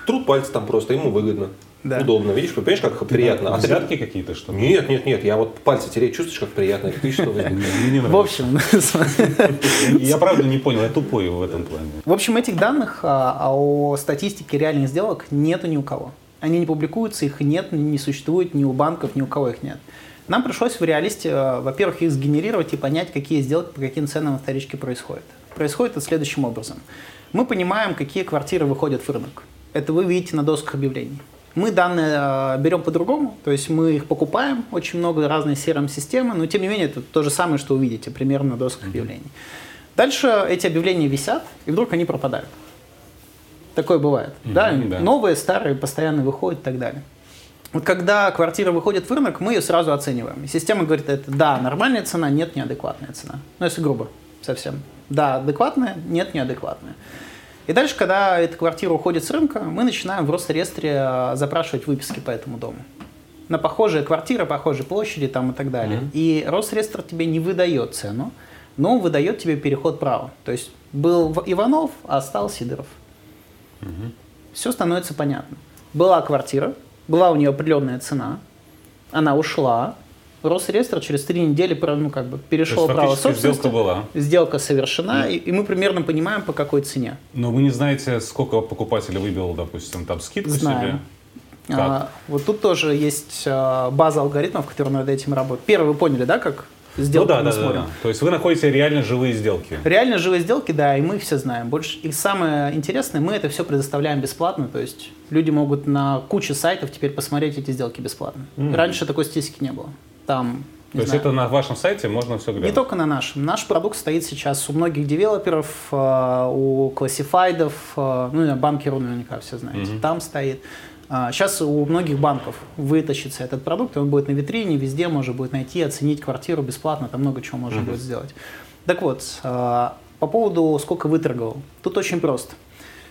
Труд пальцы там просто, ему выгодно. Да. Удобно. Видишь, понимаешь, как приятно. А ты- Взятки какие-то, что ли? Нет, нет, нет, я вот пальцы тереть чувствуешь, как приятно. <laughs> Ты что, <laughs> В общем, <laughs> Я правда не понял, я тупой в этом плане. В общем, этих данных а, а о статистике реальных сделок нету ни у кого. Они не публикуются, их нет, не существует ни у банков, ни у кого их нет. Нам пришлось в реалисте, а, во-первых, их сгенерировать и понять, какие сделки по каким ценам на вторичке происходят. Происходит это следующим образом. Мы понимаем, какие квартиры выходят в рынок. Это вы видите на досках объявлений. Мы данные а, берем по-другому, то есть мы их покупаем, очень много разной CRM-системы, но тем не менее это то же самое, что увидите примерно на досках объявлений. Дальше эти объявления висят, и вдруг они пропадают. Такое бывает. да? да. Новые, старые постоянно выходят и так далее. Вот когда квартира выходит в рынок, мы ее сразу оцениваем. И система говорит, это да, нормальная цена, нет, неадекватная цена. Ну, если грубо совсем. Да, адекватная, нет, неадекватная. И дальше, когда эта квартира уходит с рынка, мы начинаем в Росреестре э, запрашивать выписки по этому дому. На похожие квартиры, похожие площади там и так далее. Мгм. И Росреестр тебе не выдает цену, но он выдает тебе переход права. То есть был Иванов, а стал Сидоров. Все становится понятно. Была квартира, была у нее определенная цена, она ушла, Росреестр через три недели ну, как бы, перешел есть право собственности. сделка была. Сделка совершена, и, и мы примерно понимаем, по какой цене. Но вы не знаете, сколько покупатель выбил, допустим, там скидку Знаем. себе? А, вот тут тоже есть а, база алгоритмов, которые над этим работают. Первый вы поняли, да, как Ну сделку да, мы да, да, смотрим? да. То есть вы находите реально живые сделки. Реально живые сделки, да, и мы их все знаем. Больше и самое интересное, мы это все предоставляем бесплатно, то есть люди могут на куче сайтов теперь посмотреть эти сделки бесплатно. Раньше такой статистики не было. Там То есть знаю, это на вашем сайте можно все глянуть? не только на нашем. Наш продукт стоит сейчас у многих девелоперов, э, у классифайдов, э, ну, и банкиру наверняка все знаете, там стоит. А, Сейчас у многих банков вытащится этот продукт, он будет на витрине, везде можно будет найти, оценить квартиру бесплатно, там много чего можно будет сделать. Так вот, э, по поводу сколько выторговал. Тут очень просто.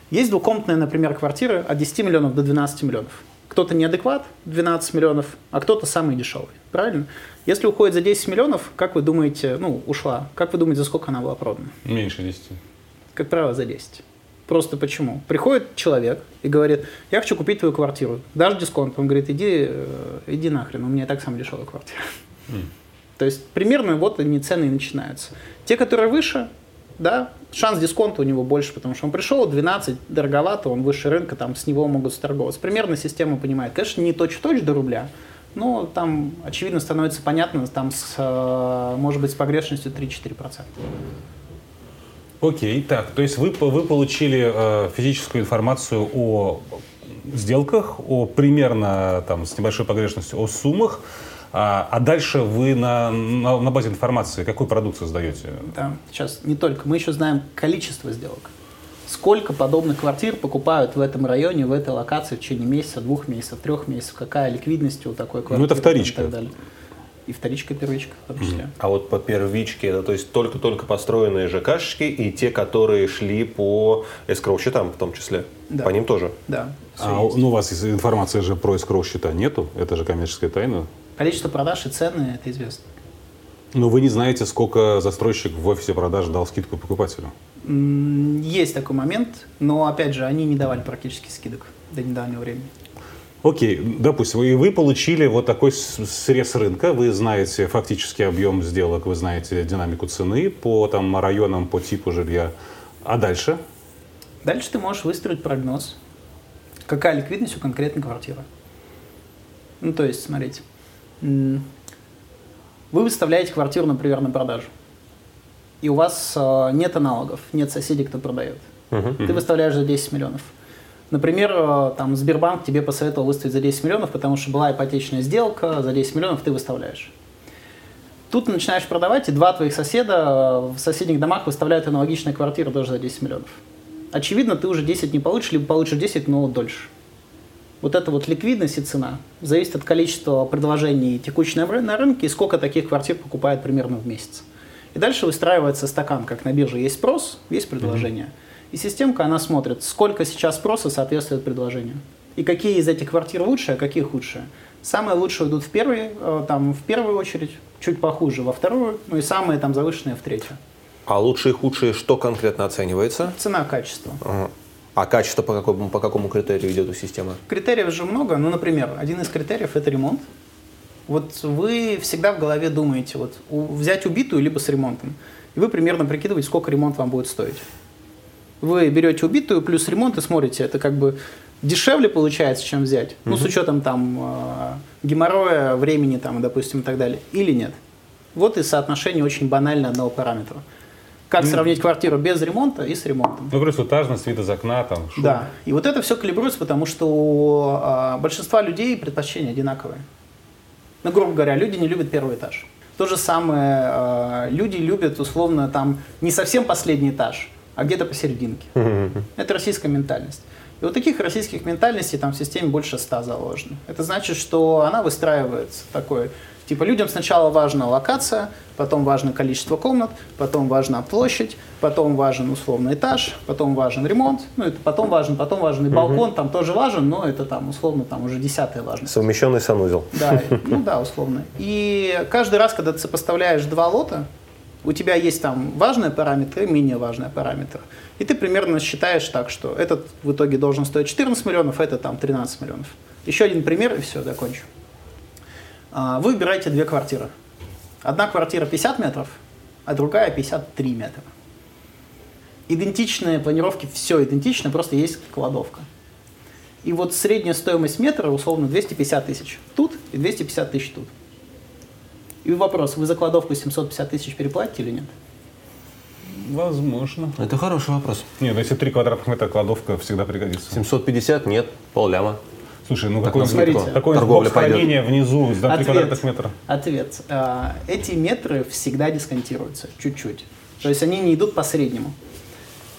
Есть двухкомнатная, например, квартира от 10 миллионов до 12 миллионов. Кто-то неадекват, 12 миллионов, а кто-то самый дешевый. Правильно? Если уходит за 10 миллионов, как вы думаете, ну, ушла, как вы думаете, за сколько она была продана? Меньше 10. Как правило, за 10. Просто почему? Приходит человек и говорит, я хочу купить твою квартиру. Дашь дисконт? Он говорит, иди, э, иди нахрен, у меня и так самая дешевая квартира. То есть примерно вот они цены и начинаются. Те, которые выше, да, шанс дисконта у него больше, потому что он пришел, 12, дороговато, он выше рынка, там с него могут сторговаться. Примерно система понимает. Конечно, не точь-в-точь до рубля, но там, очевидно, становится понятно, там, с, э, может быть, с погрешностью 3-4%. Окей, так, то есть вы, вы получили э, физическую информацию о сделках, о примерно там с небольшой погрешностью, о суммах, а, а дальше вы на, на, на базе информации какую продукцию создаете? Да, сейчас не только. Мы еще знаем количество сделок. Сколько подобных квартир покупают в этом районе, в этой локации в течение месяца, двух месяцев, трех месяцев, какая ликвидность у такой квартиры. Ну, это вторичка. И, так далее. и вторичка, и первичка в том числе. А вот по первичке, это то есть только-только построенные ЖКшечки и те, которые шли по эскроу счетам в том числе. Да. По ним тоже. Да. А, ну, у вас информации же про escrow счета нету, это же коммерческая тайна. Количество продаж и цены это известно. Но вы не знаете, сколько застройщик в офисе продаж дал скидку покупателю. Есть такой момент, но опять же, они не давали практически скидок до недавнего времени. Окей, допустим, и вы получили вот такой срез рынка, вы знаете фактический объем сделок, вы знаете динамику цены по там, районам, по типу жилья. А дальше? Дальше ты можешь выстроить прогноз, какая ликвидность у конкретной квартиры. Ну, то есть, смотрите, вы выставляете квартиру, например, на продажу, и у вас э, нет аналогов, нет соседей, кто продает. Ты выставляешь за 10 миллионов. Например, э, там Сбербанк тебе посоветовал выставить за 10 миллионов, потому что была ипотечная сделка, за 10 миллионов ты выставляешь. Тут начинаешь продавать, и два твоих соседа э, в соседних домах выставляют аналогичные квартиры тоже за 10 миллионов. Очевидно, ты уже 10 не получишь, либо получишь 10, но дольше. Вот эта вот ликвидность и цена зависит от количества предложений текущей на, ры- на рынке и сколько таких квартир покупают примерно в месяц. И дальше выстраивается стакан, как на бирже есть спрос, есть предложение. И системка, она смотрит, сколько сейчас спроса соответствует предложению. И какие из этих квартир лучшие, а какие худшие. Самые лучшие идут в, первый, э, там, в первую очередь, чуть похуже во вторую, ну и самые там завышенные в третью. А лучшие и худшие что конкретно оценивается? Цена, качество. Ага. А качество по какому, по какому критерию идет у системы? Критериев же много. Ну, например, один из критериев – это ремонт. Вот вы всегда в голове думаете, вот взять убитую либо с ремонтом. И вы примерно прикидываете, сколько ремонт вам будет стоить. Вы берете убитую плюс ремонт и смотрите, это как бы дешевле получается, чем взять. Ну, с учетом там э, геморроя, времени там, допустим, и так далее. Или нет. Вот и соотношение очень банально одного параметра. Как сравнить квартиру без ремонта и с ремонтом? Ну, говорю, этажность, вид из окна, там, шум. Да. И вот это все калибруется, потому что у а, большинства людей предпочтения одинаковые. Ну, грубо говоря, люди не любят первый этаж. То же самое, а, люди любят, условно, там, не совсем последний этаж, а где-то посерединке. Это российская ментальность. И вот таких российских ментальностей там в системе больше ста заложено. Это значит, что она выстраивается такой Типа людям сначала важна локация, потом важно количество комнат, потом важна площадь, потом важен условный этаж, потом важен ремонт, ну это потом важен, потом важен и балкон, там тоже важен, но это там условно там уже десятая важность. Совмещенный санузел. Да, ну да, условно. И каждый раз, когда ты сопоставляешь два лота, у тебя есть там важные параметры и менее важные параметры. И ты примерно считаешь так, что этот в итоге должен стоить 14 миллионов, а это там 13 миллионов. Еще один пример, и все, закончу. А, вы выбираете две квартиры. Одна квартира 50 метров, а другая 53 метра. Идентичные планировки, все идентично, просто есть кладовка. И вот средняя стоимость метра условно 250 тысяч тут и 250 тысяч тут. И вопрос, вы за кладовку 750 тысяч переплатите или нет? Возможно. Это хороший вопрос. Нет, ну если 3 квадратных метра кладовка всегда пригодится. 750 нет, полляма. Слушай, ну какой, смотрите. какой Торговля бокс хранения внизу за 3 квадратных метра? Ответ. А, Эти метры всегда дисконтируются чуть-чуть. То есть они не идут по среднему.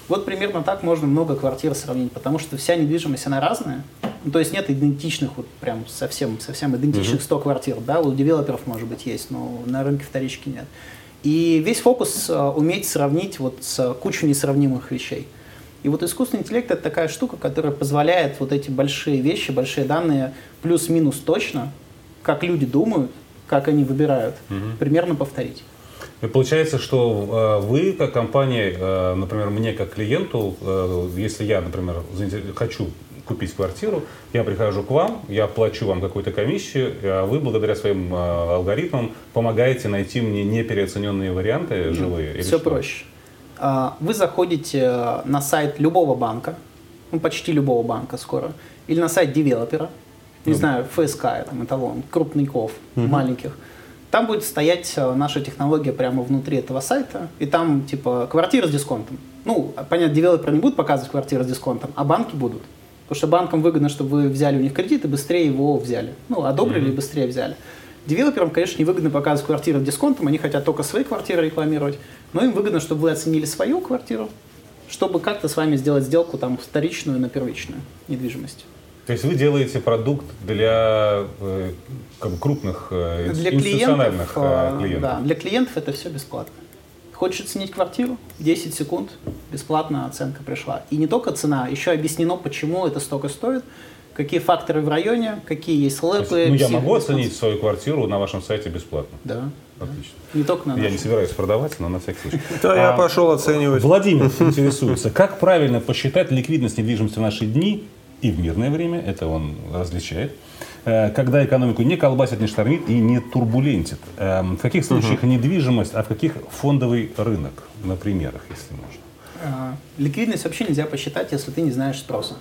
Вот примерно так можно много квартир сравнить, потому что вся недвижимость, она разная. Ну, то есть нет идентичных, вот прям совсем, совсем идентичных 100 квартир. Да, у девелоперов, может быть, есть, но на рынке вторички нет. И весь фокус а, уметь сравнить вот с кучей несравнимых вещей. И вот искусственный интеллект это такая штука, которая позволяет вот эти большие вещи, большие данные плюс-минус точно, как люди думают, как они выбирают, угу. примерно повторить. И получается, что э, вы, как компания, э, например, мне как клиенту, э, если я, например, хочу купить квартиру, я прихожу к вам, я плачу вам какую-то комиссию, а вы благодаря своим алгоритмам помогаете найти мне непереоцененные варианты живые. Все проще. А, вы заходите э, на сайт любого банка, ну, почти любого банка скоро, или на сайт девелопера, не mm. знаю, ФСК, там, эталон, крупников, mm-hmm. маленьких. Там будет стоять э, наша технология прямо внутри этого сайта, и там, типа, квартира с дисконтом. Ну, понятно, девелопер не будет показывать квартиру с дисконтом, а банки будут. Потому что банкам выгодно, чтобы вы взяли у них кредит и быстрее его взяли. Ну, одобрили mm-hmm. и быстрее взяли. Девелоперам, конечно, невыгодно показывать квартиры дисконтом, они хотят только свои квартиры рекламировать, но им выгодно, чтобы вы оценили свою квартиру, чтобы как-то с вами сделать сделку там вторичную на первичную недвижимость. То есть вы делаете продукт для э, как бы, крупных э, для институциональных клиентов, э, клиентов? Да, для клиентов это все бесплатно. Хочешь оценить квартиру? 10 секунд, бесплатная оценка пришла. И не только цена, еще объяснено, почему это столько стоит какие факторы в районе, какие есть лэпы. Ну, я могу оценить свою квартиру на вашем сайте бесплатно? Да. Отлично. Не только на Я не собираюсь продавать, но на всякий случай. <laughs> Да, я а, пошел оценивать. Владимир интересуется, как правильно посчитать ликвидность недвижимости в наши дни и в мирное время, это он различает, э, когда экономику не колбасит, не штормит и не турбулентит. Эм, в каких случаях угу. недвижимость, а в каких фондовый рынок, на примерах, если можно? А, ликвидность вообще нельзя посчитать, если ты не знаешь спроса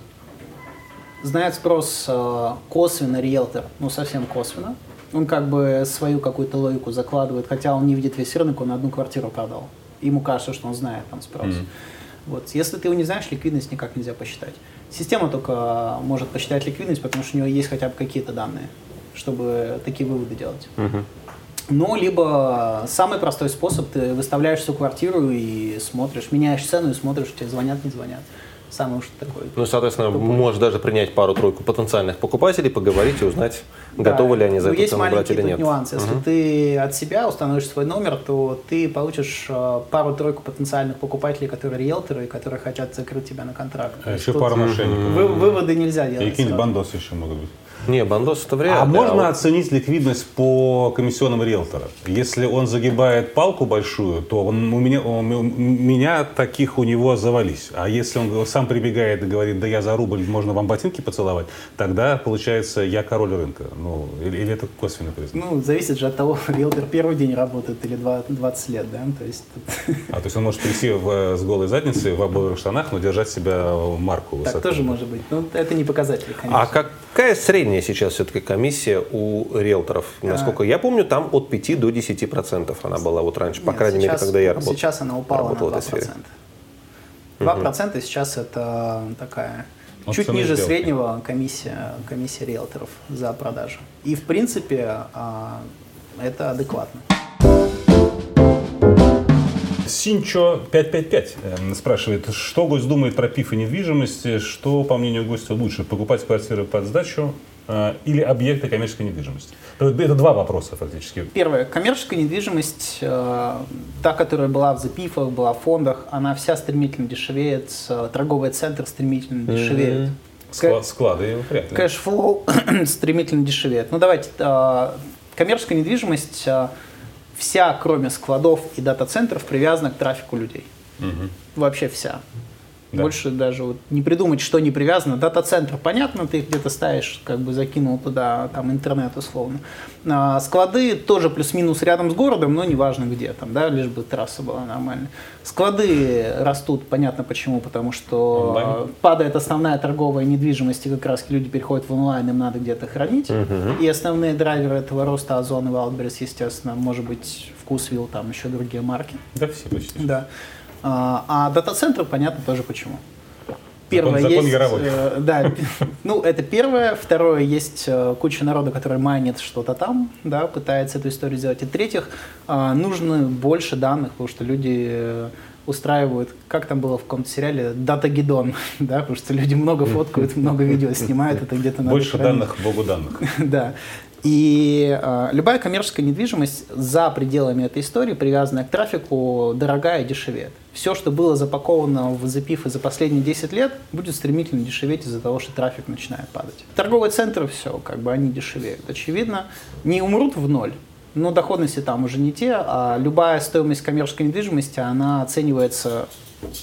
знает спрос э, косвенно риэлтор, ну совсем косвенно. Он как бы свою какую-то логику закладывает, хотя он не видит весь рынок, он одну квартиру продал. Ему кажется, что он знает там спрос. Mm-hmm. Вот. Если ты его не знаешь, ликвидность никак нельзя посчитать. Система только может посчитать ликвидность, потому что у нее есть хотя бы какие-то данные, чтобы такие выводы делать. Mm-hmm. Ну, либо самый простой способ, ты выставляешь всю квартиру и смотришь, меняешь цену и смотришь, тебе звонят, не звонят самый уж такой. Ну, соответственно, тупой. можешь даже принять пару-тройку потенциальных покупателей, поговорить и узнать, да. готовы ли они за Но эту цену брать или нет. нюанс. Если угу. ты от себя установишь свой номер, то ты получишь э, пару-тройку потенциальных покупателей, которые риэлторы, которые хотят закрыть тебя на контракт. А еще пару мошенников. Вы, выводы нельзя делать. И какие-нибудь бандосы еще могут быть. Не, бандос это вряд А можно оценить ликвидность по комиссионным риэлтора? Если он загибает палку большую, то он, у, меня, он, у меня таких у него завались. А если он сам прибегает и говорит, да я за рубль, можно вам ботинки поцеловать, тогда получается я король рынка. Ну, или, или это косвенный признак? Ну, зависит же от того, <laughs> риэлтор первый день работает или 20 лет, да? То есть. <laughs> А, то есть он может прийти в, с голой задницей в обоих штанах, но держать себя марку высоко. Так тоже может быть. Но это не показатель, конечно. А какая средняя средняя сейчас все-таки комиссия у риэлторов? Насколько я помню, там от 5 до 10 процентов она была вот раньше, по крайней сейчас, мере, когда я работал. Сейчас она упала на 2 процента. 2 процента сейчас это такая вот чуть ниже сделки. среднего комиссия, комиссия риэлторов за продажу. И в принципе а, это адекватно. Синчо 555 э, спрашивает, что гость думает про пиф и недвижимость, что, по мнению гостя, лучше, покупать квартиры под сдачу или объекты коммерческой недвижимости? Это два вопроса фактически. Первое. Коммерческая недвижимость, э, та, которая была в ЗПИФах, была в фондах, она вся стремительно дешевеет, э, торговый центр стремительно дешевеет. Склад, склады вряд ли. Cash flow <clears throat> стремительно дешевеет. Ну давайте, э, коммерческая недвижимость, э, вся, кроме складов и дата-центров, привязана к трафику людей. Вообще вся. Да. Больше даже вот не придумать, что не привязано. Дата-центр, понятно, ты где-то ставишь, как бы закинул туда там интернет условно. А, склады тоже плюс-минус рядом с городом, но неважно где там, да, лишь бы трасса была нормальная. Склады растут, понятно почему, потому что Онлайн. падает основная торговая недвижимость, и как раз люди переходят в онлайн, им надо где-то хранить. И основные драйверы этого роста Озон и Wildberries, естественно, может быть, Вкусвилл, там еще другие марки. Да, все почти. Да. А дата-центр, понятно тоже почему. Первое закон есть, Яровой. э, да, <laughs> ну это первое. Второе, есть э, куча народа, который майнит что-то там, да, пытается эту историю сделать. И третьих, а, нужно больше данных, потому что люди э, устраивают, как там было в каком-то сериале, дата-гидон, <laughs> да, потому что люди много фоткают, <laughs> много видео снимают, это где-то надо Больше хранить. данных, богу данных. Да. И э, любая коммерческая недвижимость за пределами этой истории, привязанная к трафику, дорогая и дешевеет. Все, что было запаковано в запифы за последние 10 лет, будет стремительно дешеветь из-за того, что трафик начинает падать. Торговые центры, все, как бы они дешевеют. Очевидно, не умрут в ноль, но доходности там уже не те, а любая стоимость коммерческой недвижимости, она оценивается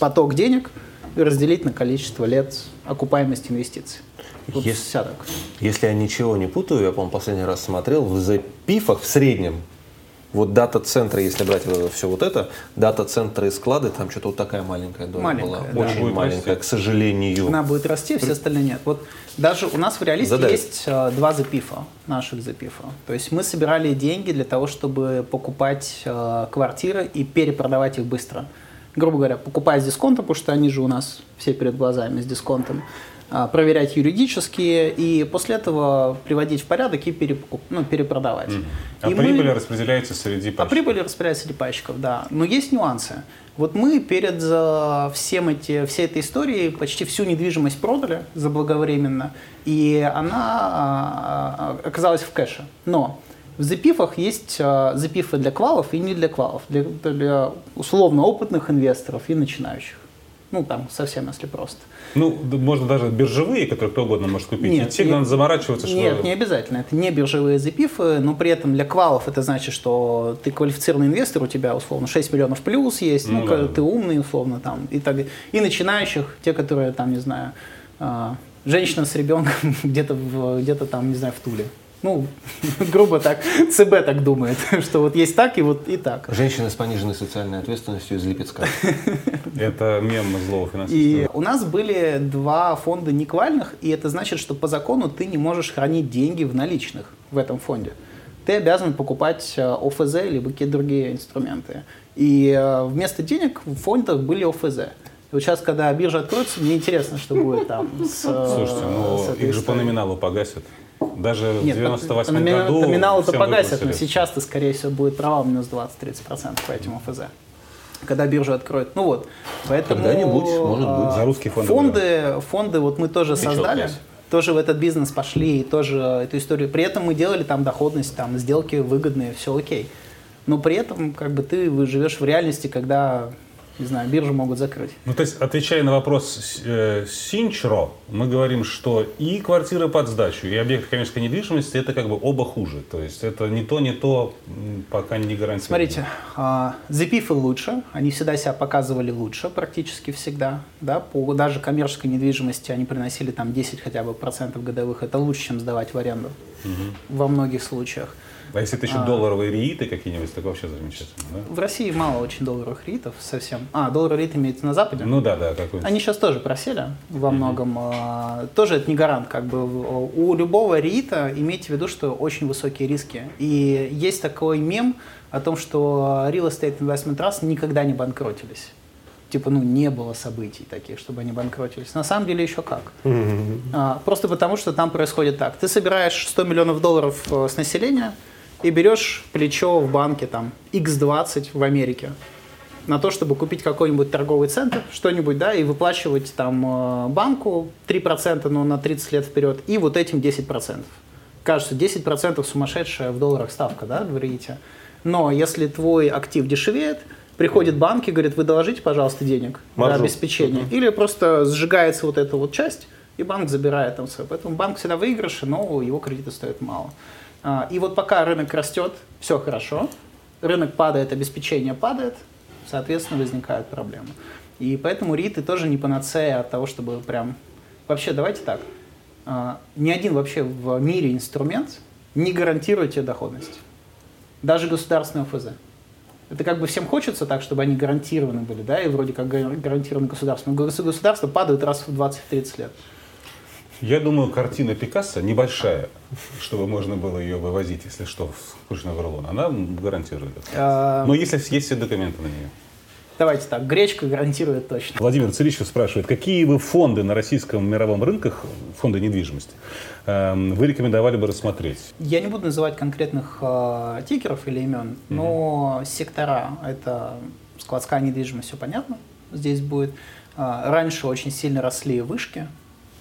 поток денег и разделить на количество лет окупаемости инвестиций. Вот Если-. Если я ничего не путаю, я, по-моему, последний раз смотрел, в запифах в среднем, вот дата-центры, если брать все вот это, дата-центры и склады, там что-то вот такая маленькая доля Маленькая, была. да. Очень Будет маленькая, расти. к сожалению. Она будет расти, все остальные нет. Вот даже у нас в реалисте Задавит. есть э, два запифа, наших запифа. То есть мы собирали деньги для того, чтобы покупать э, квартиры и перепродавать их быстро. Грубо говоря, покупать с дисконтом, потому что они же у нас все перед глазами с дисконтом, проверять юридические и после этого приводить в порядок и перепокуп- ну, перепродавать. А И мы- прибыль распределяется среди а пачек. прибыль распределяется среди пальчиков, да. Но есть нюансы. Вот мы перед э, всем эти, всей этой историей почти всю недвижимость продали заблаговременно, и она э, оказалась в кэше. Но в запифах есть э, запифы для квалов и не для квалов, для, для условно опытных инвесторов и начинающих. Ну, там, совсем если просто. Ну, можно даже биржевые, которые кто угодно может купить. Нет, где нет. надо заморачиваться, что... Нет, не обязательно. Это не биржевые запифы, но при этом для квалов это значит, что ты квалифицированный инвестор, у тебя условно 6 миллионов плюс есть, ну, Ну да. ты умный условно там и так. И начинающих, те, которые там, не знаю, а, женщина с ребенком <laughs> где-то в- где-то там, не знаю, в Туле. Ну, <laughs> грубо так, ЦБ так думает, <laughs> что вот есть так и вот и так. Женщина с пониженной социальной ответственностью из Липецка. <laughs> Это мем злого И финансиста. у нас были два фонда неквальных, и это значит, что по закону ты не можешь хранить деньги в наличных в этом фонде. Ты обязан покупать э, ОФЗ либо какие-то другие инструменты. И э, вместо денег в фондах были ОФЗ. И вот сейчас, когда биржа откроется, мне интересно, что будет там с, э, Слушайте, ну с этой их же по номиналу погасят. Даже Нет, в 98 по, номина- году номинал это всем погасят, но выплатили. сейчас то скорее всего, будет провал минус 20-30% по этим ОФЗ. Когда биржу откроют. Ну вот, поэтому... Когда-нибудь, может а, быть. За русские фонды Фонды, фонды вот мы тоже Печалка. создали, тоже в этот бизнес пошли, и тоже эту историю. При этом мы делали там доходность, там сделки выгодные, все окей. Но при этом как бы ты вы живешь в реальности, когда, не знаю, биржу могут закрыть. Ну, то есть, отвечая на вопрос э, Синчро, мы говорим, что и квартиры под сдачу, и объекты коммерческой недвижимости, это как бы оба хуже. То есть, это не то, не то, пока не гарантирует. Смотрите, а, запифы лучше, они всегда себя показывали лучше, практически всегда, да, по даже коммерческой недвижимости они приносили там 10 хотя бы процентов годовых, это лучше, чем сдавать в аренду во многих случаях. А если это еще долларовые рииты какие-нибудь, так вообще замечательно, да? В России мало очень долларовых ритов совсем. А, долларовый рит имеется на Западе? Ну да, да, какой-нибудь. Они сейчас тоже просели во многом. а, Тоже это не гарант. Как бы. У любого рита имейте в виду, что очень высокие риски. И есть такой мем о том, что Real Estate Investment Trust никогда не банкротились. Типа, ну, не было событий таких, чтобы они банкротились. На самом деле еще как. А, Просто потому, что там происходит так. Ты собираешь 100 миллионов долларов э, с населения и берешь плечо в банке там X20 в Америке на то, чтобы купить какой-нибудь торговый центр, что-нибудь, да, и выплачивать там э, банку 3%, но на 30 лет вперед, и вот этим 10%. Кажется, 10% сумасшедшая в долларах ставка, да, говорите. Но если твой актив дешевеет, приходит банк и говорит, вы доложите, пожалуйста, денег Маржу. для обеспечения. Или просто сжигается вот эта вот часть, и банк забирает там все. Поэтому банк всегда выигрыше, но его кредиты стоят мало. А, И вот пока рынок растет, все хорошо. Рынок падает, обеспечение падает, соответственно, возникают проблемы. И поэтому риты тоже не панацея от того, чтобы прям... Вообще, давайте так. а, Ни один вообще в мире инструмент не гарантирует тебе доходность. Даже государственный ОФЗ. Это как бы всем хочется так, чтобы они гарантированы были, да, и вроде как га- гарантированы государством. Но гос- государства падают раз в 20-30 лет. Я думаю, картина Пикассо небольшая, чтобы можно было ее вывозить, если что, в кружной рулон. Она гарантирует это. А, Но если есть все документы на нее. Давайте так, гречка гарантирует точно. Владимир Царичев спрашивает, какие бы фонды на российском мировом рынках, фонды недвижимости, эм, вы рекомендовали бы рассмотреть? Я не буду называть конкретных э, тикеров или имен, но сектора это складская недвижимость, все понятно. Здесь будет. А, раньше очень сильно росли вышки.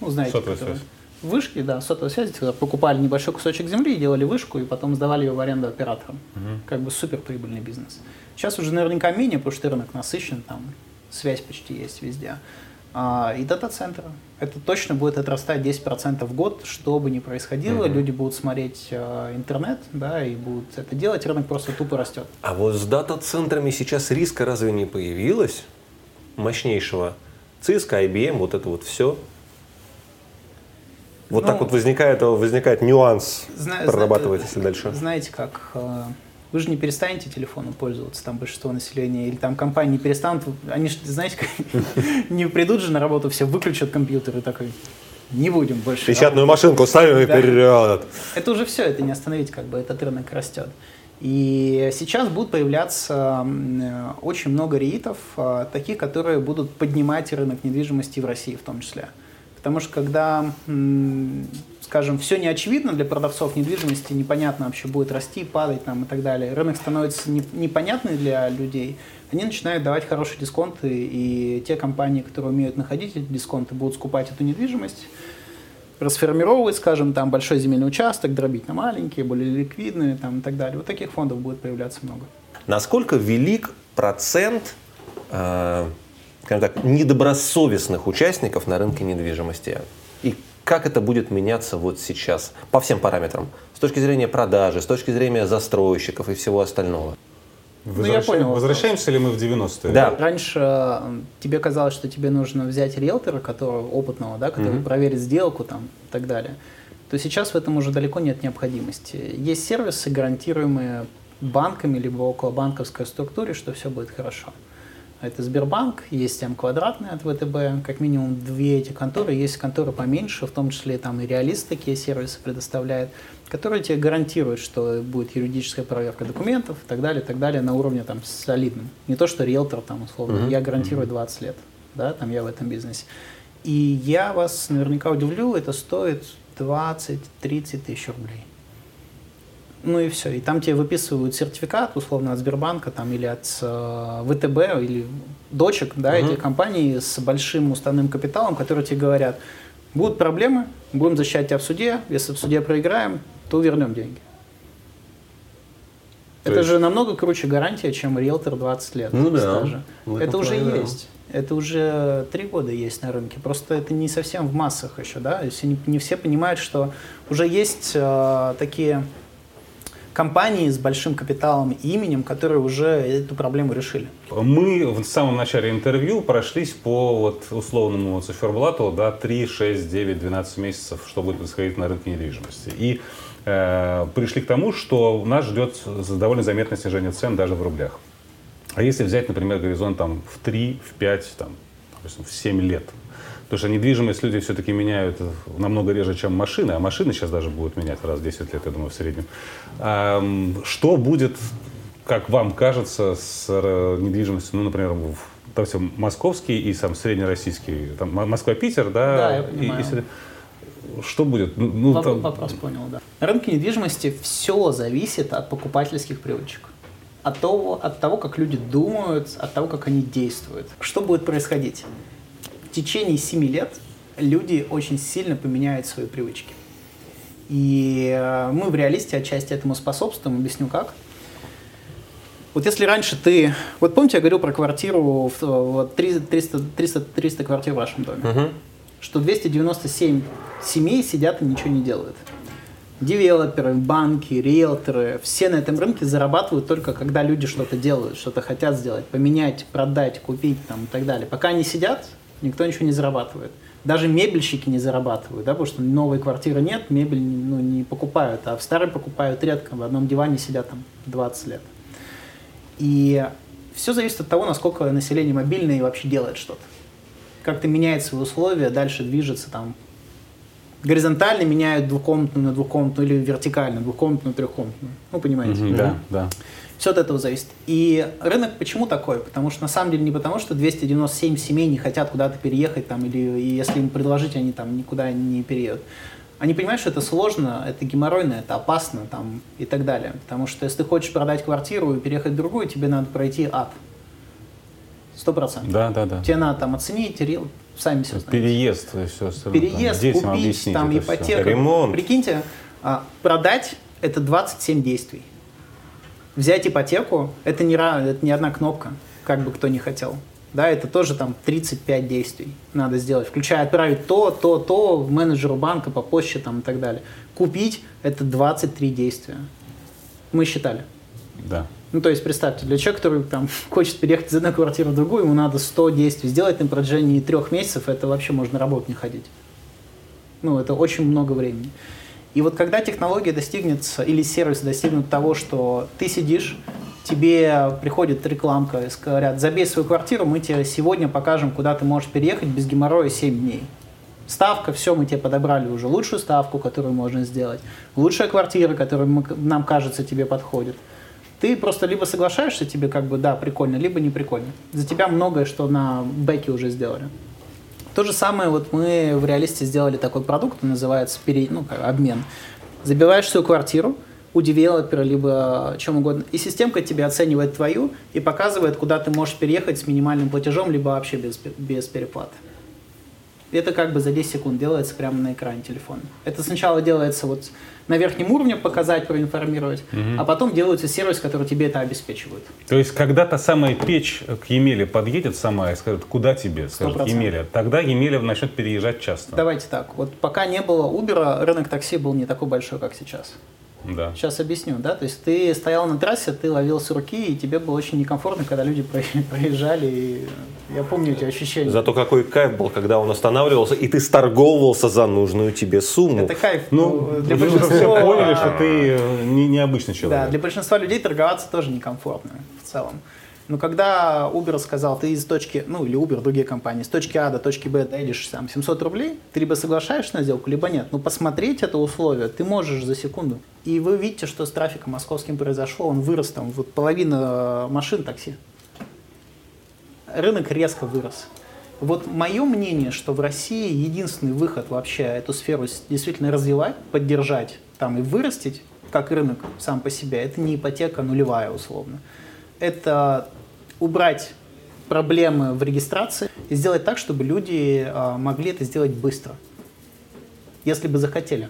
Ну, знаете, Сотовая которые- связь. Вышки, да, сотовая связь, когда покупали небольшой кусочек земли, делали вышку и потом сдавали ее в аренду операторам. Как бы супер прибыльный бизнес. Сейчас уже наверняка менее, потому что рынок насыщен, там связь почти есть везде. А, и дата-центры. Это точно будет отрастать 10% в год, что бы ни происходило. Люди будут смотреть э, интернет, да, и будут это делать, рынок просто тупо растет. А вот с дата-центрами сейчас риска разве не появилось? Мощнейшего. Cisco, IBM, вот это вот все. Вот Ну, так вот возникает, возникает нюанс, Зна- прорабатывается зна- дальше. Знаете, как э, вы же не перестанете телефоном пользоваться, там большинство населения, или там компании не перестанут, они же, знаете, <laughs> не придут же на работу, все выключат компьютер и такой, не будем больше. Печатную машинку ставим и вперед. Это уже все, это не остановить, как бы этот рынок растет. И сейчас будут появляться э, очень много реитов, э, таких, которые будут поднимать рынок недвижимости в России в том числе. Потому что когда, скажем, все не очевидно для продавцов недвижимости, непонятно вообще будет расти, падать там и так далее, рынок становится не- непонятный для людей, они начинают давать хорошие дисконты, и те компании, которые умеют находить эти дисконты, будут скупать эту недвижимость, расформировывать, скажем, там большой земельный участок, дробить на маленькие, более ликвидные там, и так далее. Вот таких фондов будет появляться много. Насколько велик процент, э, скажем так, недобросовестных участников на рынке недвижимости? И как это будет меняться вот сейчас по всем параметрам? С точки зрения продажи, с точки зрения застройщиков и всего остального. Ну, я понял вопрос. Возвращаемся ли мы в 90-е? Да. Раньше тебе казалось, что тебе нужно взять риэлтора, которого опытного, да, который проверит сделку там, и так далее, то сейчас в этом уже далеко нет необходимости. Есть сервисы, гарантируемые банками либо около банковской структуре, что все будет хорошо. Это Сбербанк, есть М квадратный от ВТБ, как минимум две эти конторы, есть конторы поменьше, в том числе там и Реалист такие сервисы предоставляет, которые тебе гарантируют, что будет юридическая проверка документов и так далее, и так далее на уровне там солидном. Не то, что риэлтор там условно, я гарантирую 20 лет, да, там я в этом бизнесе. И я вас наверняка удивлю, это стоит 20-30 тысяч рублей. Ну и все. И там тебе выписывают сертификат, условно, от Сбербанка там, или от э, ВТБ, или дочек, да, этих компаний с большим уставным капиталом, которые тебе говорят, будут проблемы, будем защищать тебя в суде, если в суде проиграем, то вернем деньги. То Это есть- же намного круче гарантия, чем риэлтор 20 лет Ну да, стажа. Это уже плане да. есть. Это уже три года есть на рынке. Просто это не совсем в массах еще, да. То есть не, не все понимают, что уже есть э, такие компании с большим капиталом и именем, которые уже эту проблему решили. Мы в самом начале интервью прошлись по вот условному циферблату, да, 3, 6, 9, 12 месяцев, что будет происходить на рынке недвижимости. И э, пришли к тому, что нас ждет довольно заметное снижение цен даже в рублях. А если взять, например, горизонт там, в 3, в 5, там, допустим, в 7 лет, потому что недвижимость люди все-таки меняют намного реже, чем машины, а машины сейчас даже будут менять раз в 10 лет, я думаю, в среднем. Ам, Что будет, как вам кажется, с недвижимостью, ну, например, в допустим, московский и сам среднероссийский, там, Москва-Питер, да? Да, я и- понимаю. и сред- что будет? Ну, ну, Воп- там- Вопрос понял, да. На рынке недвижимости все зависит от покупательских привычек. от того, от того, как люди думают, от того, как они действуют. Что будет происходить? В течение 7 лет люди очень сильно поменяют свои привычки. И э, мы в реалисте отчасти этому способствуем, объясню как. Вот если раньше ты... Вот помните, я говорил про квартиру, в- вот 300, 300, 300 квартир в вашем доме, что 297 семей сидят и ничего не делают. Девелоперы, банки, риэлторы, все на этом рынке зарабатывают только когда люди что-то делают, что-то хотят сделать, поменять, продать, купить там, и так далее. Пока они сидят, никто ничего не зарабатывает. Даже мебельщики не зарабатывают, да, потому что новой квартиры нет, мебель ну, не покупают, а в старой покупают редко, в одном диване сидят там 20 лет. И все зависит от того, насколько население мобильное и вообще делает что-то. Как-то меняет свои условия, дальше движется там горизонтально меняют двухкомнатную на двухкомнатную или вертикально двухкомнатную на трехкомнатную. Ну, понимаете. Мгм, Да, да. Все от этого зависит. И рынок почему такой? Потому что на самом деле не потому, что 297 семей не хотят куда-то переехать, там, или и если им предложить, они там никуда не переедут. Они понимают, что это сложно, это геморройно, это опасно там, и так далее. Потому что если ты хочешь продать квартиру и переехать в другую, тебе надо пройти ад. Сто процентов. Да, да, да. Тебе надо там оценить, сами все знаете. Переезд и все остальное. Переезд, Детям купить, там, ипотека. Ремонт. Прикиньте, а, продать – это 27 действий. Взять ипотеку – это не, это не одна кнопка, как бы кто ни хотел. Да, это тоже там 35 действий надо сделать, включая отправить то, то, то менеджеру банка по почте там, и так далее. Купить – это 23 действия. Мы считали. Да. Ну, то есть, представьте, для человека, который там <laughs> хочет переехать из одной квартиры в другую, ему надо 100 действий сделать на протяжении трех месяцев, это вообще можно работу не ходить. Ну, это очень много времени. И вот когда технология достигнет, или сервис достигнут того, что ты сидишь, тебе приходит рекламка, и говорят, забей свою квартиру, мы тебе сегодня покажем, куда ты можешь переехать без геморроя 7 дней. Ставка, все, мы тебе подобрали уже лучшую ставку, которую можно сделать, лучшая квартира, которая мы- нам кажется тебе подходит. Ты просто либо соглашаешься, тебе как бы да, прикольно, либо не прикольно. За тебя многое, что на бэке уже сделали. То же самое вот мы в реалисте сделали такой продукт, он называется пере- ну, как обмен. Забиваешь свою квартиру у девелопера, либо чем угодно, и системка тебе оценивает твою и показывает, куда ты можешь переехать с минимальным платежом, либо вообще без, без переплаты. Это как бы за 10 секунд делается прямо на экране телефона. Это сначала делается вот на верхнем уровне показать, проинформировать, а потом делается сервис, который тебе это обеспечивает. То есть, когда та самая печь к Емеле подъедет сама и скажет, куда тебе, скажет 100%. Емеля, тогда Емеля начнет переезжать часто. Давайте так, вот пока не было Uber, рынок такси был не такой большой, как сейчас. Да. Сейчас объясню, да, то есть ты стоял на трассе, ты ловил с руки, и тебе было очень некомфортно, когда люди про- <laughs> проезжали, и я помню эти ощущения. Зато какой кайф был, когда он останавливался, и ты сторговывался за нужную тебе сумму. Это кайф. Ну, для вы уже все большинства- поняли, что ты э, не, необычный человек. Да, для большинства людей торговаться тоже некомфортно в целом. Но когда Uber сказал, ты из точки, ну или Uber, другие компании, с точки А до точки Б доедешь там 700 рублей, ты либо соглашаешься на сделку, либо нет. Но посмотреть это условие ты можешь за секунду. И вы видите, что с трафиком московским произошло, он вырос там, вот половина машин такси. Рынок резко вырос. Вот мое мнение, что в России единственный выход вообще эту сферу действительно развивать, поддержать там и вырастить, как рынок сам по себе, это не ипотека нулевая условно. Это убрать проблемы в регистрации и сделать так, чтобы люди а, могли это сделать быстро, если бы захотели.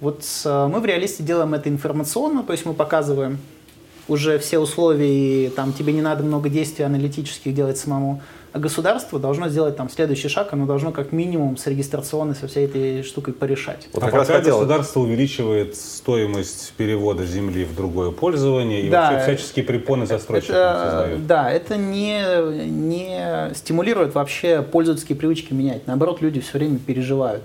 Вот с- мы в реалисте делаем это информационно, то есть мы показываем уже все условия, и там тебе не надо много действий аналитических делать самому. А государство должно сделать там следующий шаг, оно должно как минимум с регистрационной, со всей этой штукой порешать. Вот а пока хотел- государство увеличивает стоимость перевода земли в другое пользование и Да, вообще всяческие препоны застройщикам Это, создает. да, это не, не стимулирует вообще пользовательские привычки менять. Наоборот, люди все время переживают.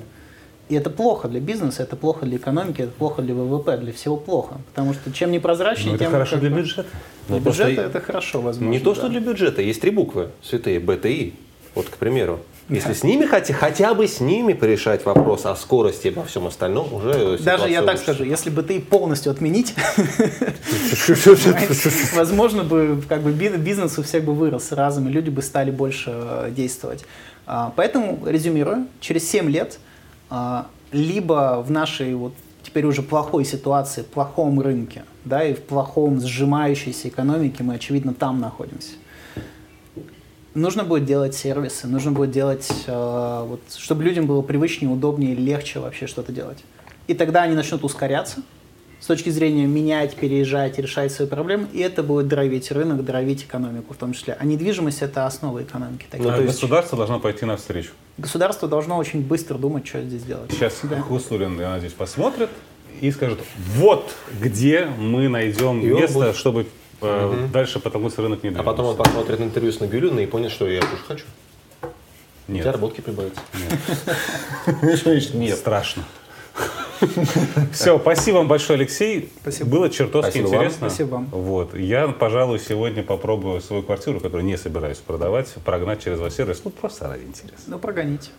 И это плохо для бизнеса, это плохо для экономики, это плохо для ВВП, для всего плохо. Потому что чем непрозрачнее, Ну, это тем хорошо как для бюджета. Для Ну, бюджета и- это хорошо, возможно. Не то, да. что для бюджета, есть три буквы святые, БТИ. Вот, к примеру. Если с ними хотя, хотя бы с ними порешать вопрос о скорости и обо всем остальном, уже Даже я так скажу, если бы ты полностью отменить, <laughs> возможно бы как бы би- бизнес у всех бы вырос разом, и люди бы стали больше э, действовать. А, Поэтому, резюмируя, через 7 лет либо в нашей вот теперь уже плохой ситуации, плохом рынке, да, и в плохом сжимающейся экономике мы, очевидно, там находимся. Нужно будет делать сервисы, нужно будет делать, э, вот, чтобы людям было привычнее, удобнее, легче вообще что-то делать. И тогда они начнут ускоряться с точки зрения менять, переезжать, решать свои проблемы, и это будет дровить рынок, дровить экономику в том числе. А недвижимость – это основа экономики. таких. А Государство должно пойти навстречу. Государство должно очень быстро думать, что здесь делать. Сейчас Да. Хуснулин, я надеюсь, посмотрит и скажет, вот где мы найдем И место, будет- чтобы э, дальше потолкнуться рынок А недвижимости. потом он посмотрит интервью с Набиулиной и понял, что я тоже хочу. У Нет. тебя работки прибавятся. Нет. <laughs> Страшно. <laughs> Все, спасибо вам большое, Алексей. Спасибо. Было чертовски Спасибо вам. интересно. Спасибо вам. Вот. Я, пожалуй, сегодня попробую свою квартиру, которую не собираюсь продавать, прогнать через ваш сервис. Ну, просто ради интереса. Ну, прогоните.